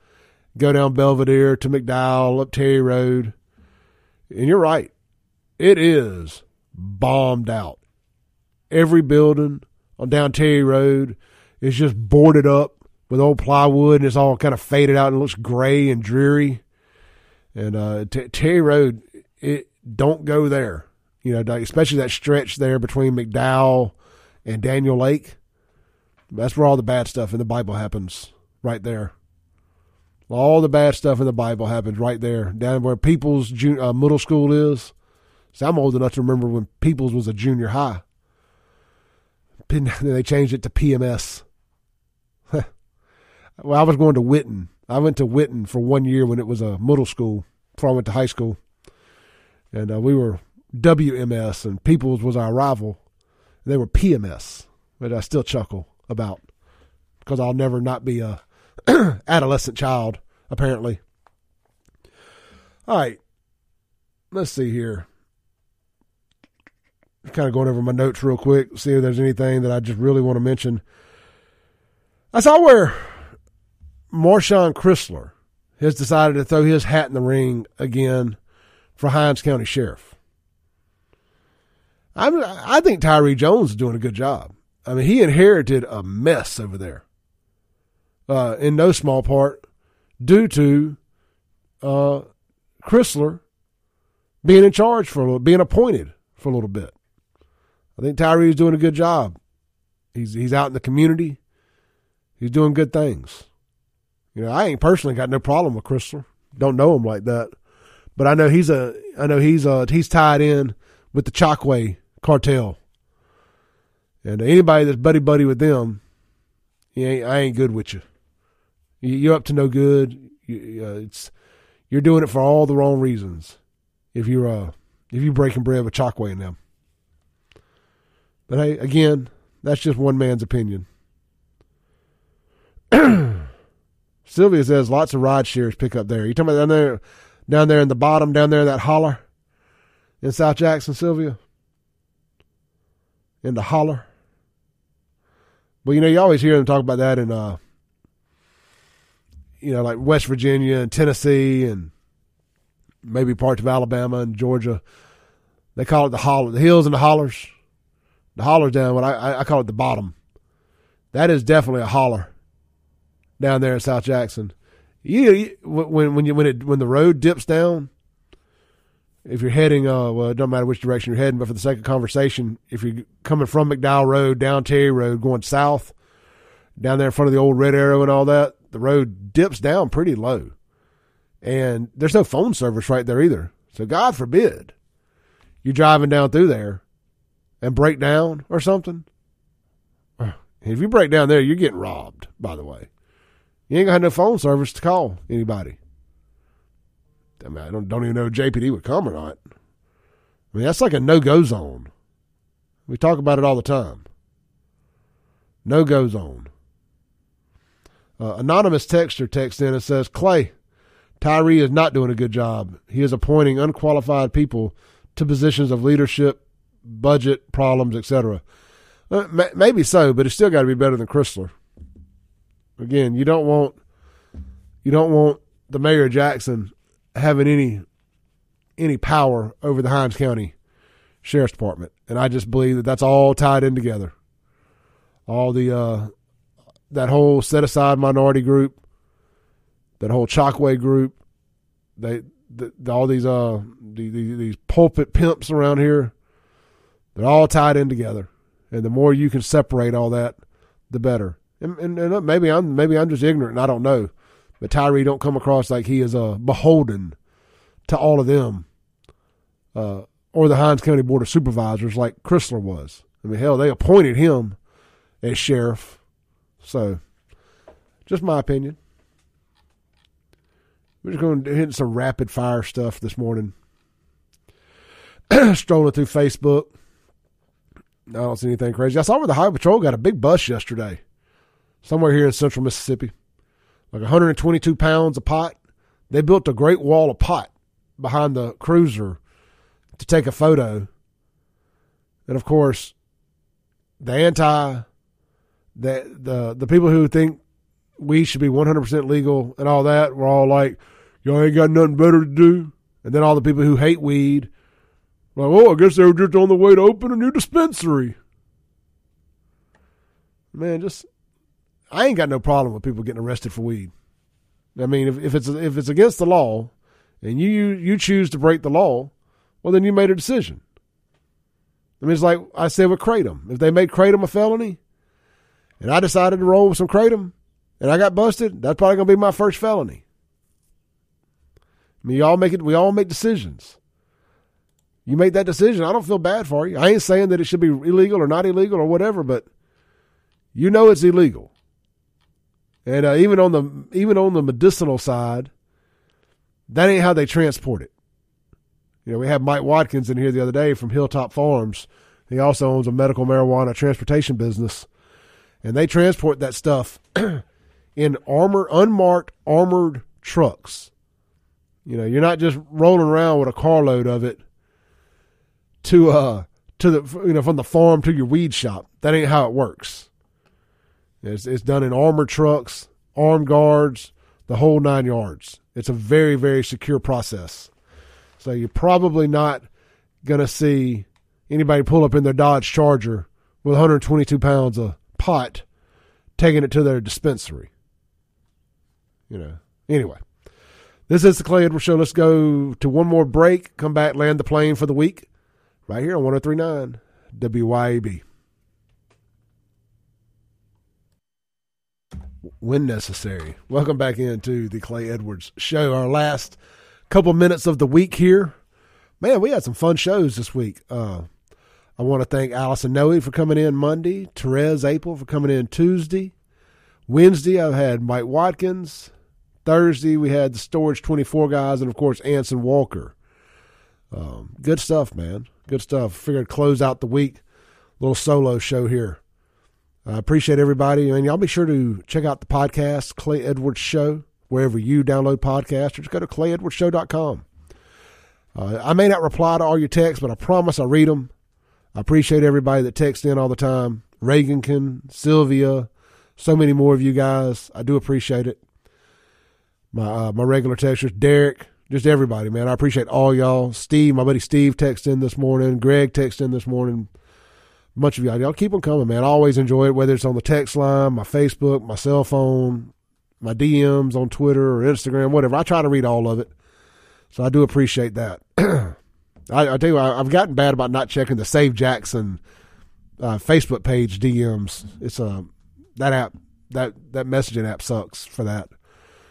Speaker 1: go down Belvedere to McDowell up Terry Road. And you're right, it is bombed out. Every building on down Terry Road is just boarded up with old plywood and it's all kind of faded out and looks gray and dreary. And uh, Terry Road, it don't go there. You know, especially that stretch there between McDowell and Daniel Lake. That's where all the bad stuff in the Bible happens, right there. All the bad stuff in the Bible happens right there, down where Peeples uh, middle school is. So I'm old enough to remember when Peeples was a junior high. Then they changed it to PMS. well, I was going to Whitten. I went to Whitten for one year when it was a middle school before I went to high school. And uh, we were WMS, and Peeples was our rival. They were PMS, but I still chuckle about because I'll never not be a adolescent child, apparently. All right. Let's see here. Kind of going over my notes real quick, see if there's anything that I just really want to mention. I saw where Marshand Crisler has decided to throw his hat in the ring again for Hinds County Sheriff. I I think Tyree Jones is doing a good job. I mean, he inherited a mess over there, uh, in no small part due to uh, Crisler being in charge for a little, being appointed for a little bit. I think Tyree is doing a good job. He's he's out in the community. He's doing good things. You know, I ain't personally got no problem with Crisler. Don't know him like that, but I know he's a I know he's uh he's tied in with the Chokwe cartel. And anybody that's buddy buddy with them, ain't, I ain't good with you. You're up to no good. You, uh, it's you're doing it for all the wrong reasons. If you're uh if you're breaking bread with Chokwe and them. But hey, again, that's just one man's opinion. Sylvia says lots of ride shares pick up there. You talking about down there, down there in the bottom, down there in that holler in South Jackson, Sylvia? In the holler. Well, you know, you always hear them talk about that in, uh, you know, like West Virginia and Tennessee and maybe parts of Alabama and Georgia. They call it the holler, the hills and the hollers. The holler's down, but I, I call it the bottom. That is definitely a holler down there in South Jackson. You, you when when you when it when the road dips down, if you're heading, uh, well, it doesn't matter which direction you're heading, but for the sake of conversation, if you're coming from McDowell Road down Terry Road, going south, down there in front of the old Red Arrow and all that, the road dips down pretty low, and there's no phone service right there either. So God forbid you're driving down through there and break down or something. If you break down there, you're getting robbed. By the way, you ain't gonna no phone service to call anybody. I mean, I don't don't even know if JPD would come or not. I mean, that's like a no go zone. We talk about it all the time. No go zone. Uh, anonymous texter texts in and says, Clay, Tyree is not doing a good job. He is appointing unqualified people to positions of leadership, budget problems, etc. Uh, maybe so, but it's still got to be better than Crisler. Again, you don't want you don't want the mayor of Jackson having any any power over the Hinds County Sheriff's Department, and I just believe that that's all tied in together. All the uh, that whole set aside minority group, that whole Chokwe group, they the, the, all these uh the, the, these pulpit pimps around here, they're all tied in together, and the more you can separate all that, the better. And, and, and maybe I'm maybe I'm just ignorant, and I don't know. But Tyree don't come across like he is uh, beholden to all of them, uh, or the Hinds County Board of Supervisors like Crisler was. I mean, hell, they appointed him as sheriff. So, just my opinion. We're just going to hit some rapid fire stuff this morning. Strolling through Facebook. I don't see anything crazy. I saw where the Highway Patrol got a big bus yesterday, somewhere here in central Mississippi like 122 pounds of pot. They built a great wall of pot behind the cruiser to take a photo. And of course, the anti, the the the people who think we should be 100% legal and all that, we're all like, y'all ain't got nothing better to do. And then all the people who hate weed, like, oh, I guess they were just on the way to open a new dispensary. Man, just I ain't got no problem with people getting arrested for weed. I mean, if, if it's if it's against the law, and you you choose to break the law, well, then you made a decision. I mean, it's like I said with Kratom. If they made Kratom a felony, and I decided to roll with some Kratom, and I got busted, that's probably to be my first felony. I mean, you all make it. We all make decisions. You make that decision. I don't feel bad for you. I ain't saying that it should be illegal or not illegal or whatever, but you know it's illegal. And uh, even on the even on the medicinal side, that ain't how they transport it. You know, we had Mike Watkins in here the other day from Hilltop Farms. He also owns a medical marijuana transportation business, and they transport that stuff in armor unmarked armored trucks. You know, you're not just rolling around with a carload of it to uh to the you know from the farm to your weed shop. That ain't how it works. It's, it's done in armored trucks, armed guards, the whole nine yards. It's a very, very secure process. So you're probably not going to see anybody pull up in their Dodge Charger with 122 pounds of pot taking it to their dispensary. You know, anyway, this is the Clay Edwards Show. Let's go to one more break, come back, land the plane for the week right here on 1039 WYAB. When necessary. Welcome back into the Clay Edwards Show. Our last couple minutes of the week here. Man, we had some fun shows this week. Uh, I want to thank Allison Noe for coming in Monday, Therese Apel for coming in Tuesday. Wednesday, I've had Mike Watkins. Thursday, we had the Storage 24 guys, and of course, Anson Walker. Um, good stuff, man. Good stuff. Figured close out the week. Little solo show here. I appreciate everybody. And y'all be sure to check out the podcast, Clay Edwards Show, wherever you download podcasts, or just go to clayedwardsshow.com. Uh, I may not reply to all your texts, but I promise I read them. I appreciate everybody that texts in all the time. Reagankin, Sylvia, so many more of you guys. I do appreciate it. My uh, my regular texters, Derek, just everybody, man. I appreciate all y'all. Steve, my buddy Steve, texted in this morning. Greg texted in this morning much of y'all. Y'all keep them coming, man. I always enjoy it, whether it's on the text line, my Facebook, my cell phone, my DMs on Twitter or Instagram, whatever. I try to read all of it. So I do appreciate that. I, I tell you, I, have gotten bad about not checking the Save Jackson uh, Facebook page DMs. It's a uh, that app that that messaging app sucks for that.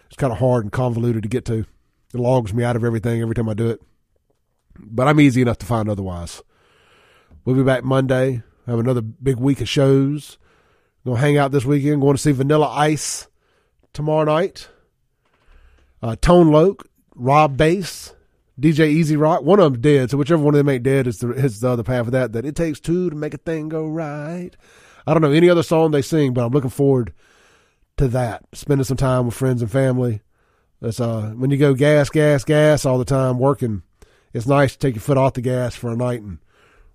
Speaker 1: It's kind of hard and convoluted to get to. It logs me out of everything every time I do it. But I'm easy enough to find otherwise. We'll be back Monday have another big week of shows. Gonna hang out this weekend. Going to see Vanilla Ice tomorrow night. Uh, Tone Loc, Rob Base, DJ E-Z Rock. One of them dead, so whichever one of them ain't dead is the, is the other half of that. That it takes two to make a thing go right. I don't know any other song they sing, but I'm looking forward to that. Spending some time with friends and family. That's uh when you go gas, gas, gas all the time working. It's nice to take your foot off the gas for a night and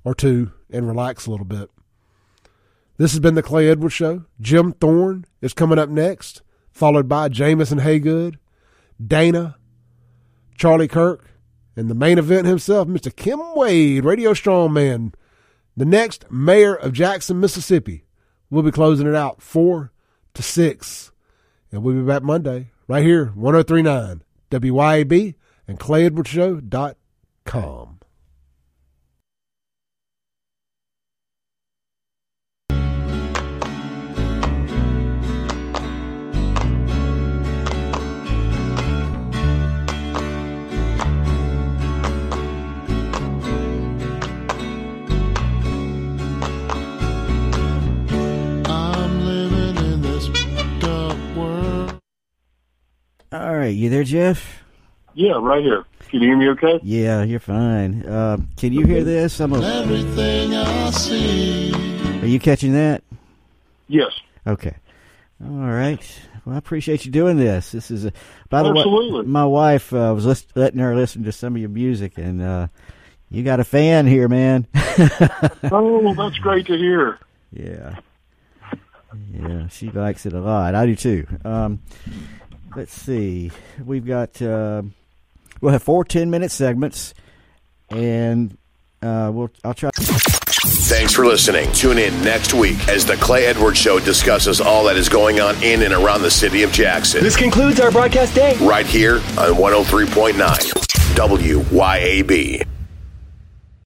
Speaker 1: or two and relax a little bit. This has been the Clay Edwards Show. Jim Thorne is coming up next, followed by Jamison Haygood, Dana, Charlie Kirk, and the main event himself, Mr. Kim Wade, Radio Strongman, the next mayor of Jackson, Mississippi. We'll be closing it out four to six. And we'll be back Monday right here, 1039 WYAB and ClayEdwardsShow.com.
Speaker 11: All right, you there, Jeff?
Speaker 12: Yeah, right here. Can you hear me okay?
Speaker 11: Yeah, you're fine. Uh, can you hear this? I'm a...
Speaker 13: Everything I see.
Speaker 11: Are you catching that?
Speaker 12: Yes.
Speaker 11: Okay. All right. Well, I appreciate you doing this. This is a, by the
Speaker 12: Absolutely.
Speaker 11: way, my wife uh, was list- letting her listen to some of your music, and uh, you got a fan here, man.
Speaker 12: oh, that's great to hear.
Speaker 11: Yeah. Yeah, she likes it a lot. I do too. Um, let's see. We've got uh, we'll have four ten minute segments, and uh, we'll I'll try.
Speaker 14: Thanks for listening. Tune in next week as the Clay Edwards Show discusses all that is going on in and around the city of Jackson.
Speaker 15: This concludes our broadcast day.
Speaker 14: Right here on 103.9 WYAB.